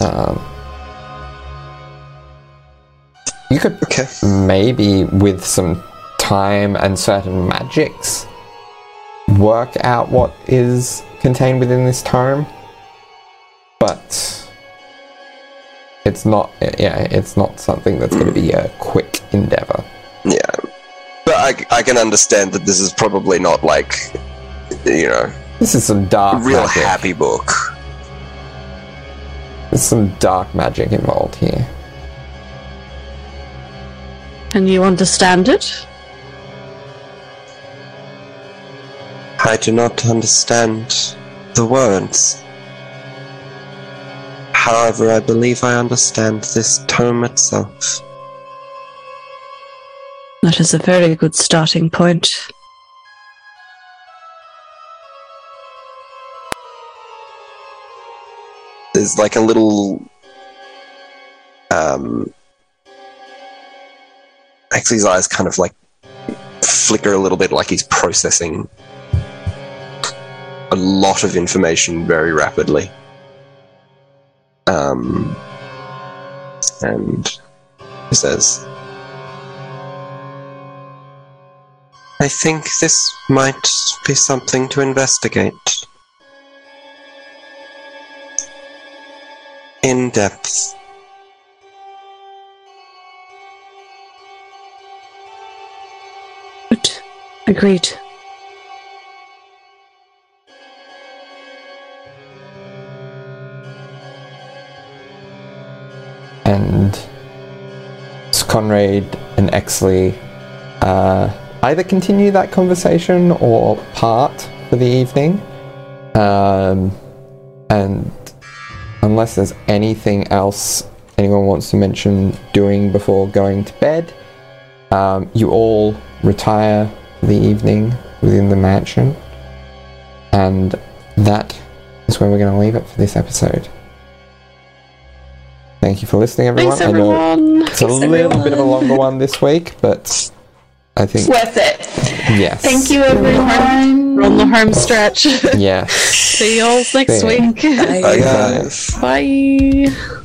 Um, you could Okay. maybe with some time and certain magics work out what is contained within this tome but it's not yeah it's not something that's going to be a quick endeavor Yeah. But I, I can understand that this is probably not like, you know, this is some dark real magic happy book. there's some dark magic involved here Can you understand it? I do not understand the words. However, I believe I understand this tome itself. That is a very good starting point. There's like a little. Um. His eyes kind of like flicker a little bit, like he's processing a lot of information very rapidly. Um. And he says, I think this might be something to investigate. In depth. Agreed. and Conrad and Exley uh, either continue that conversation or part for the evening. Um, and unless there's anything else anyone wants to mention doing before going to bed, um, you all retire the evening within the mansion. And that is where we're going to leave it for this episode. Thank you for listening, everyone. Thanks, I know everyone. it's a little bit of a longer one this week, but I think Worth it. yes. Thank you, everyone. We're on the home stretch. Yes. See you all next See week. Bye, guys. Bye.